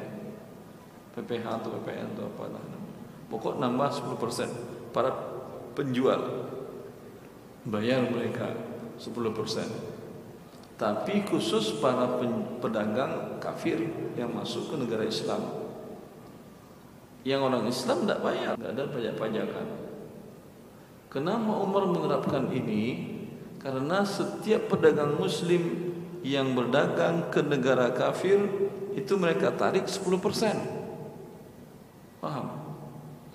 PPH atau PPN atau apa Pokok nambah 10% para penjual bayar mereka 10% tapi khusus para pedagang kafir yang masuk ke negara Islam. Yang orang Islam tidak bayar tidak ada pajak-pajakan. Kenapa Umar menerapkan ini? Karena setiap pedagang muslim yang berdagang ke negara kafir itu mereka tarik 10% paham?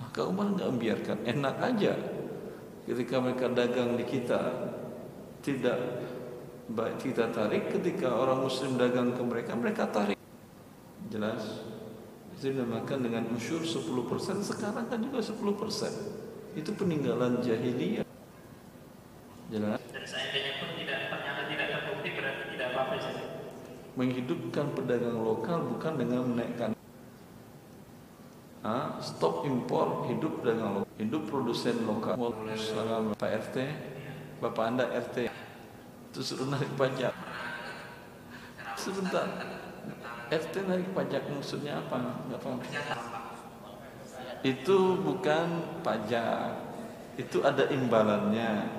Maka Umar nggak membiarkan. Enak aja ketika mereka dagang di kita tidak baik kita tarik. Ketika orang muslim dagang ke mereka mereka tarik. Jelas? Itu dinamakan dengan usyur 10% sekarang kan juga 10% itu peninggalan jahiliyah. Jelas? Dan seandainya pun tidak ternyata tidak terbukti berarti tidak apa-apa saja menghidupkan pedagang lokal bukan dengan menaikkan. Ha? stop impor hidup dengan lokal hidup produsen lokal. Salam Pak RT Bapak Anda RT itu suruh narik pajak. Sebentar. RT narik pajak maksudnya apa? Nggak paham. Itu bukan pajak. Itu ada imbalannya.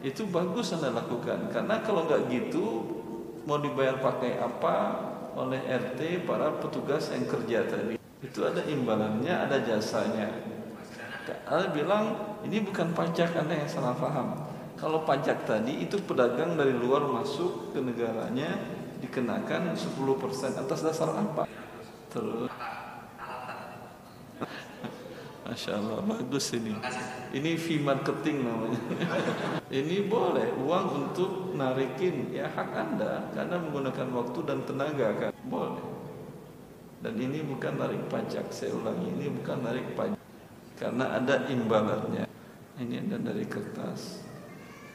Itu bagus anda lakukan. Karena kalau nggak gitu mau dibayar pakai apa oleh RT para petugas yang kerja tadi. Itu ada imbalannya, ada jasanya. Anda bilang ini bukan pajak Anda yang salah paham. Kalau pajak tadi itu pedagang dari luar masuk ke negaranya dikenakan 10% atas dasar apa? Terus Masya Allah bagus ini Ini fee marketing namanya *laughs* Ini boleh uang untuk narikin Ya hak anda Karena menggunakan waktu dan tenaga kan Boleh dan ini bukan narik pajak, saya ulangi, ini bukan narik pajak. Karena ada imbalannya. Ini ada dari kertas.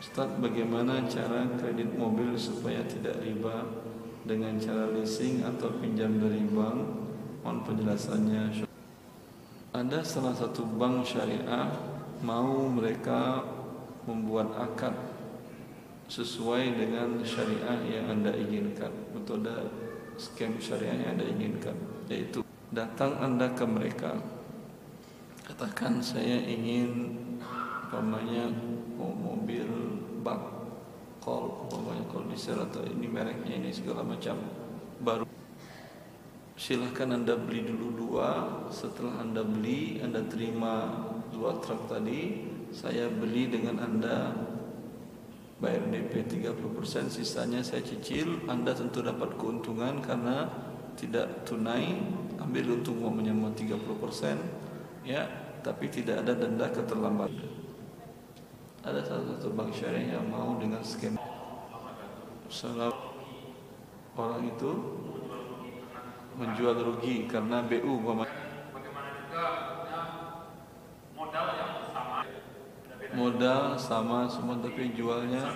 Ustaz, bagaimana cara kredit mobil supaya tidak riba dengan cara leasing atau pinjam dari bank? Mohon penjelasannya. ada salah satu bank syariah mau mereka membuat akad sesuai dengan syariah yang anda inginkan metode scam syariah yang anda inginkan yaitu datang anda ke mereka katakan saya ingin umpamanya mobil bank call umpamanya call atau ini mereknya ini segala macam baru. Silahkan anda beli dulu dua setelah anda beli anda terima dua truk tadi saya beli dengan anda bayar DP 30% sisanya saya cicil anda tentu dapat keuntungan karena tidak tunai ambil untung uangnya 30% ya tapi tidak ada denda keterlambatan. Ada salah satu bank syariah yang mau dengan skema salah orang itu menjual rugi karena BU modal sama semua tapi jualnya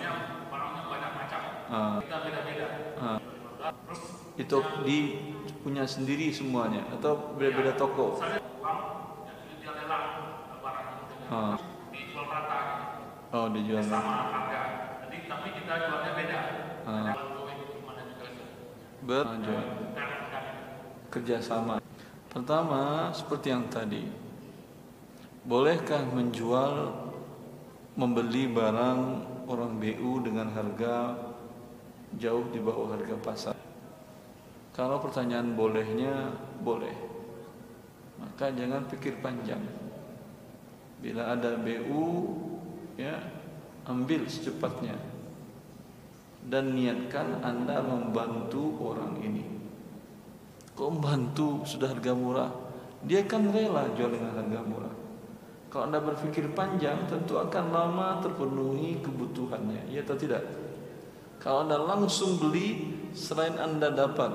ah, ah, itu di punya sendiri semuanya atau beda-beda toko misalnya uang yang itu dia lelang ah, dijual rata oh dijual sama harga. Jadi tapi kita jualnya beda. Ah. ada going gimana juga sih berjual dan dan kerjasama. Pertama seperti yang tadi. Bolehkah menjual membeli barang orang BU dengan harga jauh di bawah harga pasar? Kalau pertanyaan bolehnya boleh. Maka jangan pikir panjang bila ada BU ya ambil secepatnya dan niatkan Anda membantu orang ini Kok membantu sudah harga murah? Dia kan rela jual dengan harga murah. Kalau Anda berpikir panjang, tentu akan lama terpenuhi kebutuhannya. Ya atau tidak? Kalau Anda langsung beli, selain Anda dapat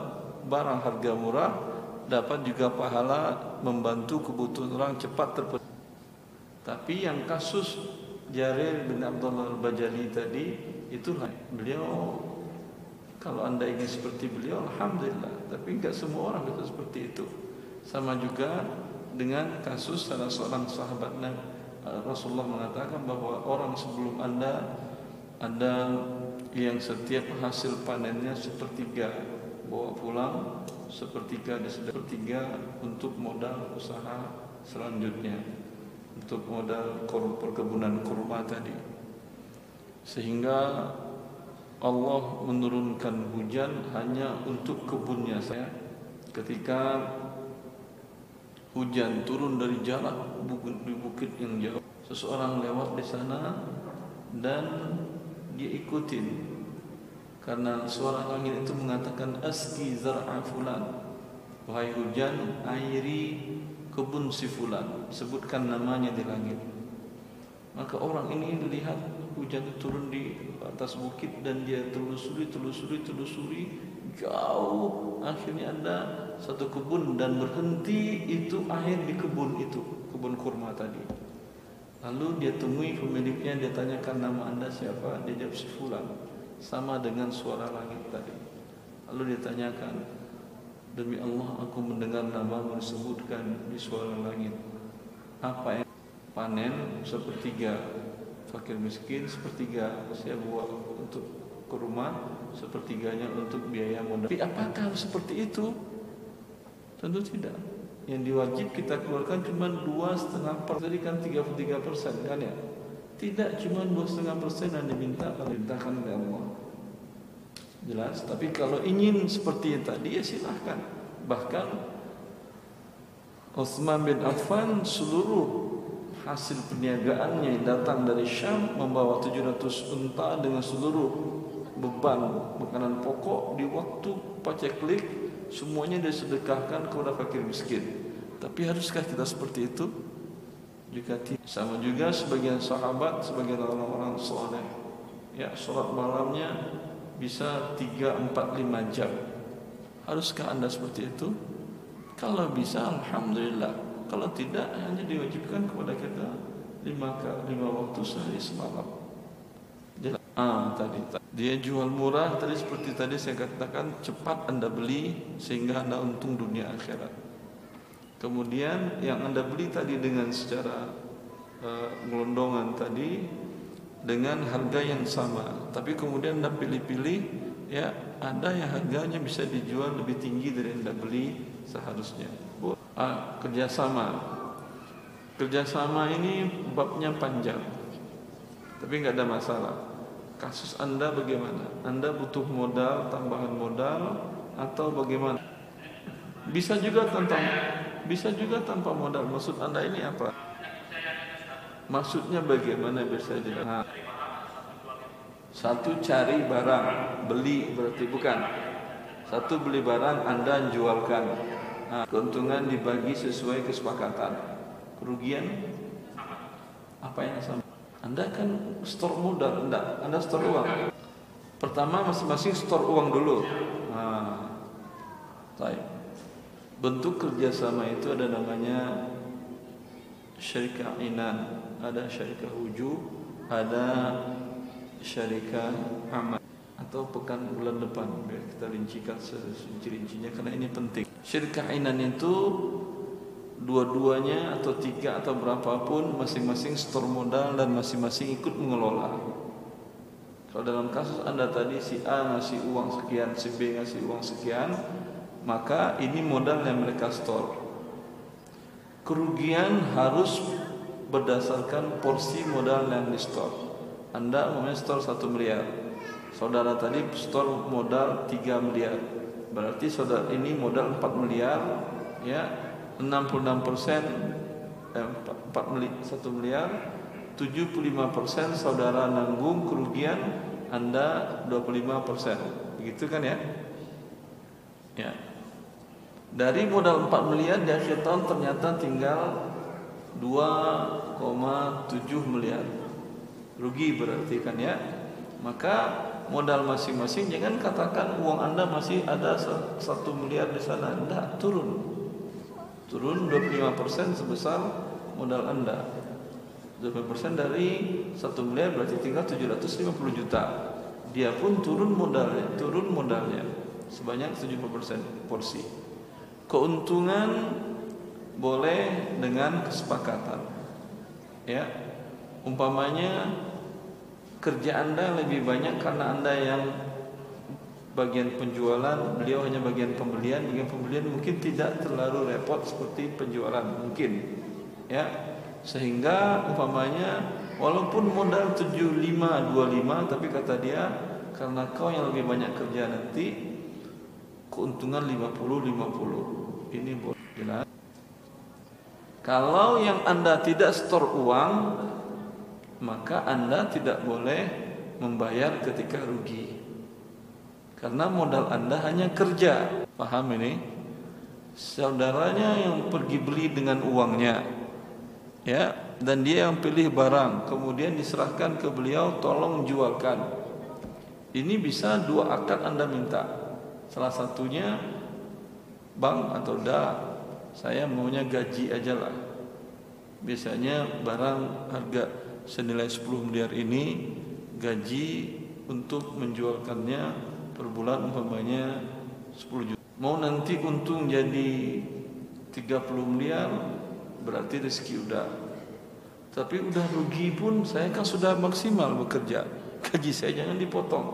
barang harga murah, dapat juga pahala membantu kebutuhan orang cepat terpenuhi. Tapi yang kasus Jarir bin Abdullah al-Bajali tadi itulah beliau kalau anda ingin seperti beliau Alhamdulillah. Tapi enggak semua orang bisa seperti itu. Sama juga dengan kasus salah seorang sahabat Rasulullah mengatakan bahwa orang sebelum anda Ada yang setiap hasil panennya sepertiga Bawa pulang sepertiga dan sepertiga Untuk modal usaha selanjutnya Untuk modal perkebunan kurma tadi. Sehingga Allah menurunkan hujan hanya untuk kebunnya saya. Ketika hujan turun dari jalan di bukit yang jauh seseorang lewat di sana dan dia ikutin. Karena suara langit itu mengatakan aski zar'a fulan. Wahai hujan airi kebun si fulan sebutkan namanya di langit maka orang ini lihat hujan turun di atas bukit dan dia telusuri, telusuri, telusuri jauh. Akhirnya ada satu kebun dan berhenti itu akhir di kebun itu, kebun kurma tadi. Lalu dia temui pemiliknya, dia tanyakan nama anda siapa, dia jawab si fulan. Sama dengan suara langit tadi. Lalu dia tanyakan, demi Allah aku mendengar nama disebutkan di suara langit. Apa yang panen sepertiga fakir miskin sepertiga saya buat untuk ke rumah sepertiganya untuk biaya modal. Tapi apakah seperti itu? Tentu tidak. Yang diwajib kita keluarkan cuma dua setengah persen, jadi kan 33 persen kan ya? Tidak cuma dua setengah persen yang diminta dimintakan oleh Allah. Jelas. Tapi kalau ingin seperti yang tadi ya silahkan. Bahkan Utsman bin Affan seluruh hasil perniagaannya datang dari Syam membawa 700 unta dengan seluruh beban makanan pokok di waktu paceklik semuanya disedekahkan kepada fakir miskin. Tapi haruskah kita seperti itu? Tidak, sama juga sebagian sahabat, sebagian orang-orang soleh, ya sholat malamnya bisa 3, 4, 5 jam. Haruskah anda seperti itu? Kalau bisa, alhamdulillah. Kalau tidak hanya diwajibkan kepada kita lima lima waktu sehari semalam. Ah tadi dia jual murah tadi seperti tadi saya katakan cepat anda beli sehingga anda untung dunia akhirat. Kemudian yang Anda beli tadi dengan secara uh, gelondongan tadi dengan harga yang sama, tapi kemudian Anda pilih-pilih ya ada yang harganya bisa dijual lebih tinggi dari yang Anda beli seharusnya. Ah, kerjasama. Kerjasama ini babnya panjang, tapi nggak ada masalah. Kasus Anda bagaimana? Anda butuh modal, tambahan modal, atau bagaimana? Bisa juga tanpa bisa juga tanpa modal. Maksud Anda ini apa? Maksudnya bagaimana bisa? Nah, satu cari barang, beli berarti bukan. Satu beli barang Anda jualkan. Nah, keuntungan dibagi sesuai kesepakatan. Kerugian? Apa yang sama? Anda kan store modal enggak. Anda store uang. Pertama masing-masing store uang dulu. Nah, bentuk kerjasama itu ada namanya syarikah inan ada syarikah wujud ada syarikah amal atau pekan bulan depan biar kita rincikan serinci-rincinya karena ini penting syarikah inan itu dua-duanya atau tiga atau berapapun masing-masing store modal dan masing-masing ikut mengelola. Kalau dalam kasus Anda tadi si A ngasih uang sekian, si B ngasih uang sekian, maka ini modal yang mereka store. Kerugian harus berdasarkan porsi modal yang di store. Anda umumnya store 1 miliar. Saudara tadi store modal 3 miliar. Berarti saudara ini modal 4 miliar ya 66 persen eh, 4 miliar, 1 miliar 75 persen saudara nanggung kerugian anda 25 persen begitu kan ya ya dari modal 4 miliar di akhir tahun ternyata tinggal 2,7 miliar rugi berarti kan ya maka modal masing-masing jangan katakan uang anda masih ada satu miliar di sana tidak turun turun 25% sebesar modal Anda. 25% dari 1 miliar berarti tinggal 750 juta. Dia pun turun modalnya, turun modalnya sebanyak 70% porsi. Keuntungan boleh dengan kesepakatan. Ya. Umpamanya kerja Anda lebih banyak karena Anda yang bagian penjualan, beliau hanya bagian pembelian. Bagian pembelian mungkin tidak terlalu repot seperti penjualan mungkin. Ya. Sehingga umpamanya walaupun modal 7525 tapi kata dia karena kau yang lebih banyak kerja nanti keuntungan 50 50. Ini boleh jelas. Kalau yang Anda tidak store uang, maka Anda tidak boleh membayar ketika rugi. Karena modal Anda hanya kerja. Paham ini? Saudaranya yang pergi beli dengan uangnya. Ya, dan dia yang pilih barang, kemudian diserahkan ke beliau, tolong jualkan. Ini bisa dua akad Anda minta. Salah satunya bank atau da, saya maunya gaji aja lah. Biasanya barang harga senilai 10 miliar ini gaji untuk menjualkannya per bulan umpamanya 10 juta. Mau nanti untung jadi 30 miliar berarti rezeki udah. Tapi udah rugi pun saya kan sudah maksimal bekerja. Gaji saya jangan dipotong.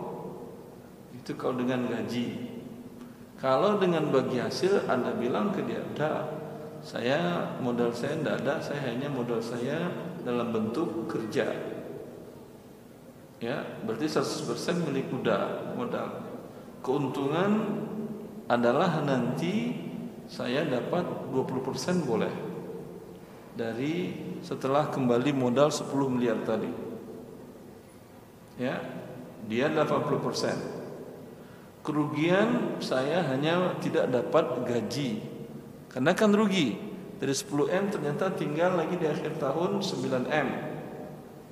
Itu kalau dengan gaji. Kalau dengan bagi hasil Anda bilang ke dia, "Dah, saya modal saya tidak ada, saya hanya modal saya dalam bentuk kerja." Ya, berarti 100% milik udah modal keuntungan adalah nanti saya dapat 20% boleh dari setelah kembali modal 10 miliar tadi. Ya, dia 80%. Kerugian saya hanya tidak dapat gaji. Karena kan rugi. Dari 10M ternyata tinggal lagi di akhir tahun 9M.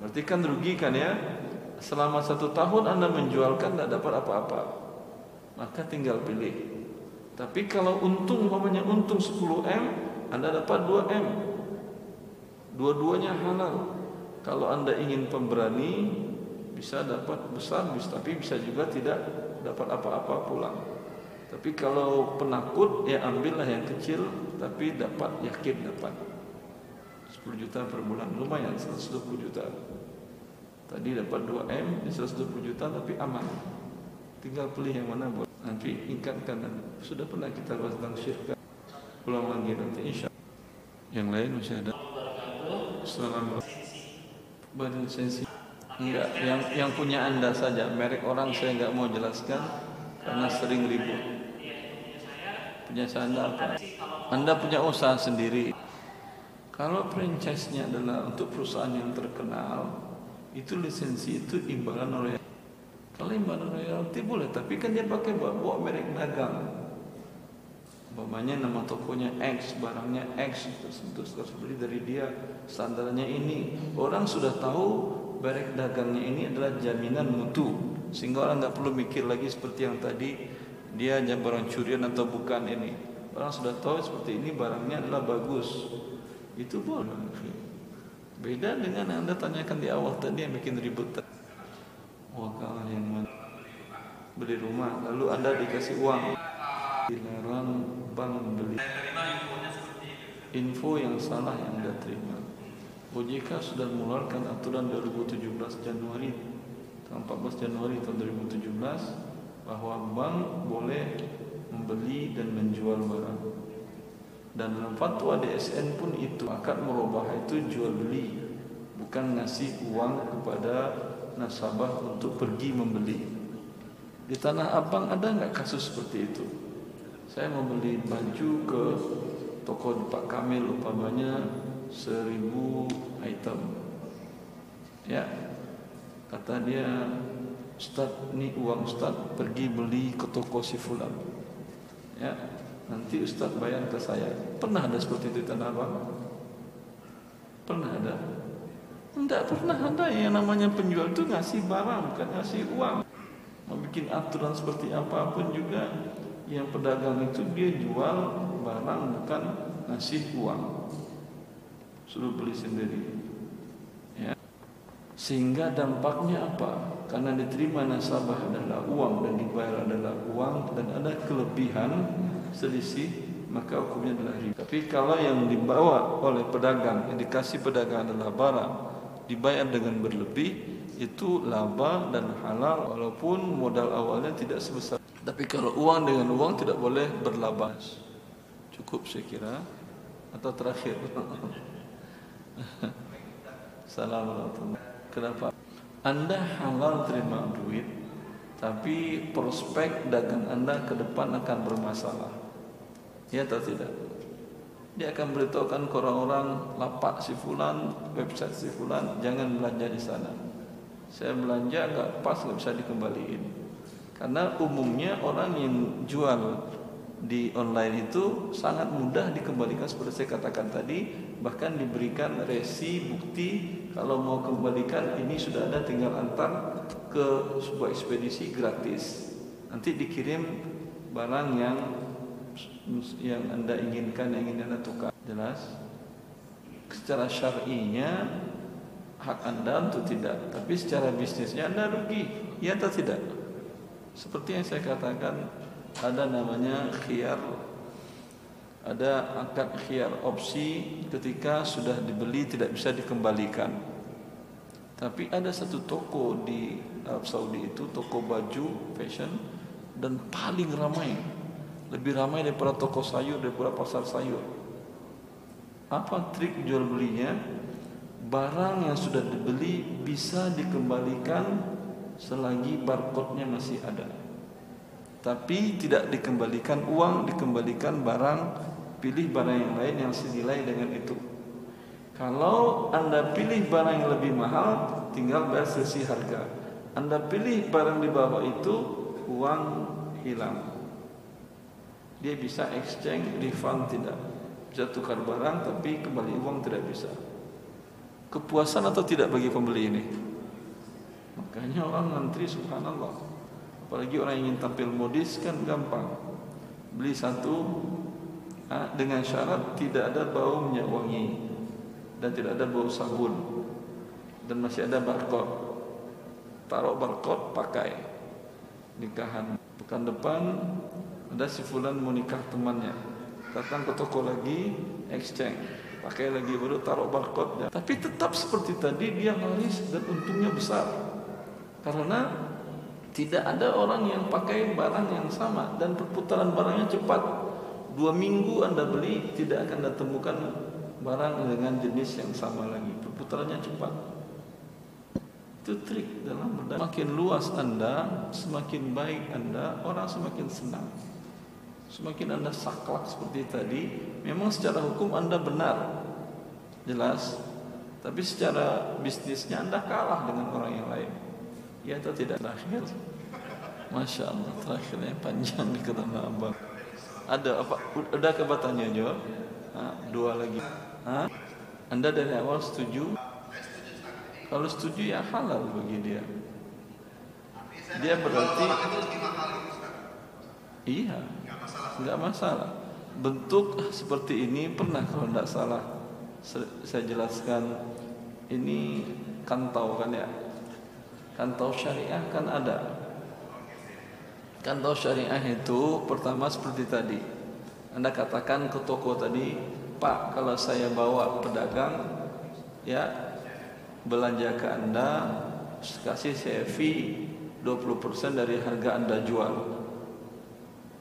Berarti kan rugi kan ya? Selama satu tahun Anda menjualkan tidak dapat apa-apa maka tinggal pilih. Tapi kalau untung umpamanya untung 10M, Anda dapat 2M. Dua-duanya halal. Kalau Anda ingin pemberani bisa dapat besar, tapi bisa juga tidak dapat apa-apa pulang. Tapi kalau penakut ya ambillah yang kecil tapi dapat yakin dapat 10 juta per bulan lumayan 120 juta. Tadi dapat 2 M di 120 juta tapi aman. Tinggal pilih yang mana buat nanti ingatkan sudah pernah kita bahas tentang syirka. Ulang lagi nanti insya Yang lain masih ada. Assalamualaikum. Berlisensi. Enggak, yang yang punya anda saja. Merek orang saya enggak mau jelaskan karena sering ribut. Punya saya anda apa? Anda punya usaha sendiri. Kalau franchise-nya adalah untuk perusahaan yang terkenal, itu lisensi itu imbalan oleh kalau imbalan royalti boleh, tapi kan dia pakai bawa, bawa merek dagang. Umpamanya nama tokonya X, barangnya X, terus terus beli dari dia, standarnya ini. Orang sudah tahu merek dagangnya ini adalah jaminan mutu, sehingga orang nggak perlu mikir lagi seperti yang tadi dia hanya barang curian atau bukan ini. Orang sudah tahu seperti ini barangnya adalah bagus. Itu boleh. Beda dengan yang anda tanyakan di awal tadi yang bikin ribut. Wakal yang mana? Beli rumah, lalu anda dikasih uang dilarang bank membeli info yang salah yang anda terima OJK sudah mengeluarkan aturan 2017 Januari tanggal 14 Januari tahun 2017 bahwa bank boleh membeli dan menjual barang. Dan dalam fatwa DSN pun itu akan merubah itu jual beli bukan ngasih uang kepada nasabah untuk pergi membeli. Di Tanah Abang ada nggak kasus seperti itu? Saya mau beli baju ke toko Pak Kamil umpamanya seribu item. Ya kata dia Ustaz ini uang Ustaz pergi beli ke toko si fulan. Ya nanti Ustaz bayar ke saya. Pernah ada seperti itu Tanah Abang? Pernah ada? Tidak pernah ada. Yang namanya penjual itu ngasih barang bukan ngasih uang. Mau bikin aturan seperti apa pun juga yang pedagang itu dia jual barang bukan ngasih uang suruh beli sendiri. Ya. Sehingga dampaknya apa? Karena diterima nasabah adalah uang dan dibayar adalah uang dan ada kelebihan selisih maka hukumnya adalah riba. Tapi kalau yang dibawa oleh pedagang yang dikasih pedagang adalah barang dibayar dengan berlebih itu laba dan halal walaupun modal awalnya tidak sebesar. Tapi kalau uang dengan uang tidak boleh berlaba. Cukup saya kira atau terakhir. *laughs* *laughs* Assalamualaikum. Kenapa? Anda halal terima duit, tapi prospek dagang Anda ke depan akan bermasalah. Ya atau tidak? Dia akan beritahukan ke orang-orang lapak si fulan, website si fulan, jangan belanja di sana. Saya belanja nggak pas nggak bisa dikembaliin. Karena umumnya orang yang jual di online itu sangat mudah dikembalikan seperti saya katakan tadi bahkan diberikan resi bukti kalau mau kembalikan ini sudah ada tinggal antar ke sebuah ekspedisi gratis. Nanti dikirim barang yang yang anda inginkan yang ingin anda tukar. Jelas? Secara syar'inya hak anda untuk tidak. Tapi secara bisnisnya anda rugi ya atau tidak? Seperti yang saya katakan ada namanya khiyar ada akad khiyar opsi ketika sudah dibeli tidak bisa dikembalikan. Tapi ada satu toko di Arab Saudi itu toko baju fashion dan paling ramai. Lebih ramai daripada toko sayur daripada pasar sayur. Apa trik jual belinya? Barang yang sudah dibeli bisa dikembalikan selagi barcode-nya masih ada. Tapi tidak dikembalikan uang, dikembalikan barang, pilih barang yang lain yang senilai dengan itu. Kalau Anda pilih barang yang lebih mahal, tinggal bayar sesi harga. Anda pilih barang di bawah itu, uang hilang. Dia bisa exchange, refund tidak. Bisa tukar barang tapi kembali uang tidak bisa. Kepuasan atau tidak bagi pembeli ini? Makanya orang ngantri subhanallah. Apalagi orang yang ingin tampil modis kan gampang. Beli satu dengan syarat tidak ada bau minyak wangi dan tidak ada bau sabun dan masih ada barcode. Taruh barcode pakai. Nikahan. Pekan depan ada si fulan mau nikah temannya. Datang ke toko lagi exchange. Pakai lagi baru taruh barcode tapi tetap seperti tadi dia laris dan untungnya besar. Karena tidak ada orang yang pakai barang yang sama dan perputaran barangnya cepat. Dua minggu anda beli tidak akan anda temukan barang dengan jenis yang sama lagi. Perputarannya cepat. Itu trik dalam berdagang. Semakin luas anda semakin baik anda orang semakin senang. Semakin anda saklak seperti tadi Memang secara hukum anda benar. Jelas. Tapi secara bisnisnya anda kalah dengan orang yang lain Ya atau tidak? Terakhir? Masya Allah terakhirnya panjang *laughs* di ketemu abang Ada apa? Ada kebatannya Jo? Dua lagi? Anda dari awal setuju? Kalau setuju ya halal bagi dia. Dia berarti Iya. Nggak masalah. Bentuk seperti ini pernah kalau tidak salah. Saya jelaskan. Ini kantau kan ya kantau syariah kan ada. Kantau syariah itu pertama seperti tadi. Anda katakan ke toko tadi Pak kalau saya bawa pedagang ya belanja ke anda kasih saya fee 20% dari harga anda jual.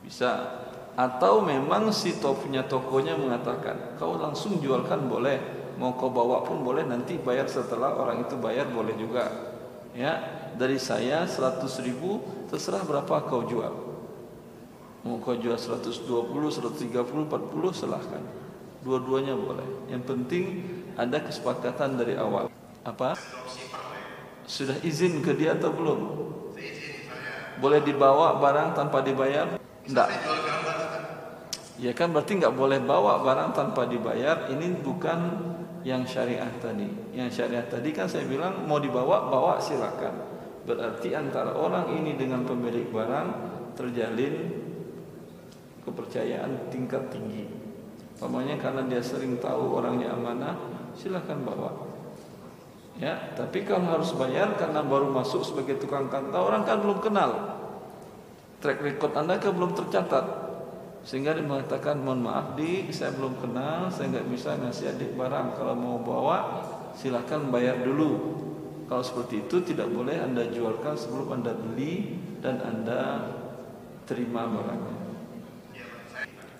Bisa. Atau memang si punya tokonya mengatakan kau langsung jualkan boleh mau kau bawa pun boleh nanti bayar setelah orang itu bayar boleh juga ya dari saya 100 ribu terserah berapa kau jual. Mau kau jual 120 130 40 silahkan. Dua-duanya boleh. Yang penting ada kesepakatan dari awal. Apa? Sudah izin ke dia atau belum? Boleh dibawa barang tanpa dibayar? Enggak. Ya kan berarti nggak boleh bawa barang tanpa dibayar. Ini bukan yang syariah tadi. Yang syariah tadi kan saya bilang mau dibawa bawa silakan. Berarti antara orang ini dengan pemilik barang terjalin kepercayaan tingkat tinggi. Pamannya karena dia sering tahu orangnya amanah, silakan bawa. Ya, tapi kalau harus bayar karena baru masuk sebagai tukang kantau, orang kan belum kenal. Track record Anda kan belum tercatat. Sehingga dia mengatakan mohon maaf di saya belum kenal saya nggak bisa ngasih adik barang. Kalau mau bawa silahkan bayar dulu. Kalau seperti itu tidak boleh anda jualkan sebelum anda beli dan anda terima barangnya.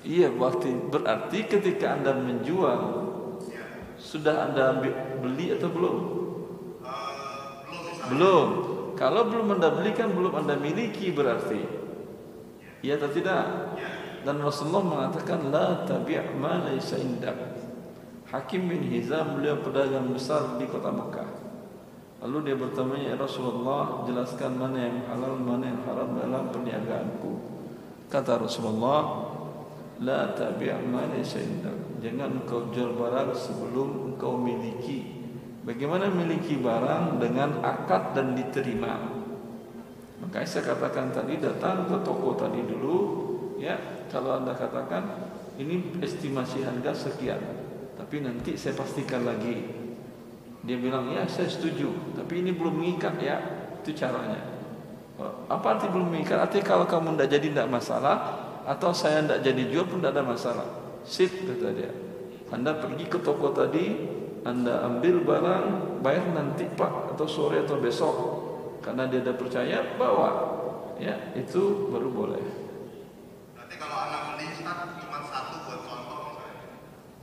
Iya berarti berarti ketika anda menjual sudah anda beli atau belum? Belum. Kalau belum anda beli kan belum anda miliki berarti. Iya atau tidak dan Rasulullah mengatakan la tabi' ma laysa indak. Hakim bin Hizam beliau pedagang besar di kota Mekah. Lalu dia bertanya, "Ya Rasulullah, jelaskan mana yang halal, mana yang haram dalam perniagaanku." Kata Rasulullah, "La tabi' ma laysa indak." Jangan kau jual barang sebelum kau miliki. Bagaimana miliki barang dengan akad dan diterima? Maka saya katakan tadi datang ke toko tadi dulu, ya kalau anda katakan ini estimasi harga sekian tapi nanti saya pastikan lagi. Dia bilang ya saya setuju tapi ini belum mengikat ya. Itu caranya. Apa arti belum mengikat? Artinya kalau kamu tidak jadi tidak masalah atau saya tidak jadi jual pun tidak ada masalah. Sip kata dia. Anda pergi ke toko tadi anda ambil barang bayar nanti pak atau sore atau besok. Karena dia ada percaya bawa. Ya itu baru boleh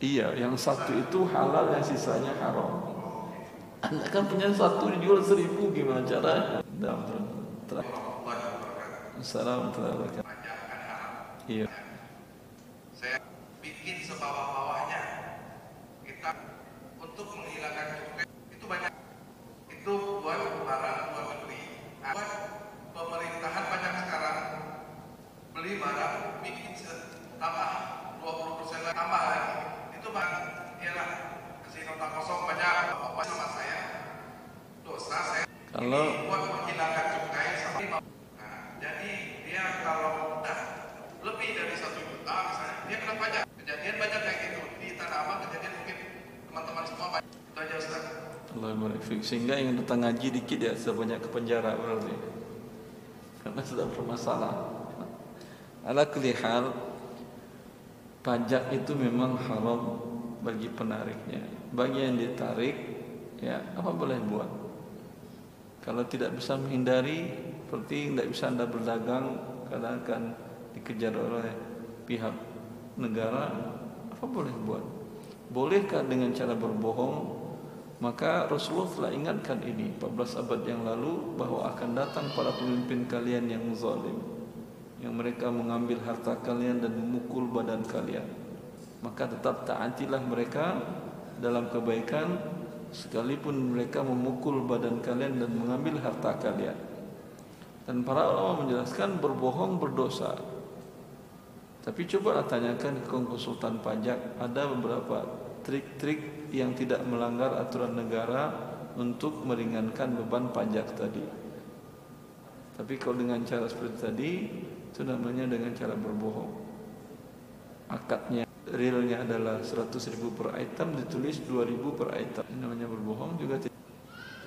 Iya, yang satu itu halal, yang sisanya haram. Anda kan punya satu dijual seribu, gimana caranya? Assalamualaikum Iya. Saya bikin sebawah-bawahnya. Kita untuk menghilangkan itu banyak. Kalau buat menghilangkan cukai sama nah, jadi dia kalau udah lebih dari satu juta misalnya dia kena pajak. Kejadian banyak kayak gitu. Di tanah abang kejadian mungkin teman-teman semua banyak. Itu aja Ustaz. Allah sehingga yang datang ngaji dikit ya sebanyak ke penjara berarti. Karena sudah bermasalah. Ala kulli hal pajak itu memang haram bagi penariknya. Bagi yang ditarik ya apa boleh buat kalau tidak bisa menghindari seperti tidak bisa anda berdagang kadang akan dikejar oleh pihak negara apa boleh buat? Bolehkah dengan cara berbohong? Maka Rasulullah telah ingatkan ini 14 abad yang lalu bahwa akan datang para pemimpin kalian yang zalim yang mereka mengambil harta kalian dan memukul badan kalian. Maka tetap taatilah mereka dalam kebaikan sekalipun mereka memukul badan kalian dan mengambil harta kalian dan para ulama menjelaskan berbohong berdosa tapi coba tanyakan ke konsultan pajak ada beberapa trik-trik yang tidak melanggar aturan negara untuk meringankan beban pajak tadi. Tapi kalau dengan cara seperti tadi itu namanya dengan cara berbohong. Akadnya realnya adalah 100 ribu per item ditulis 2000 per item. Ini namanya berbohong juga tidak.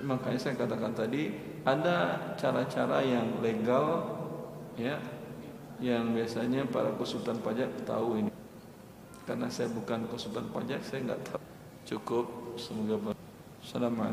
Makanya saya katakan tadi ada cara-cara yang legal ya yang biasanya para konsultan pajak tahu ini. Karena saya bukan konsultan pajak, saya nggak tahu. Cukup semoga Assalamualaikum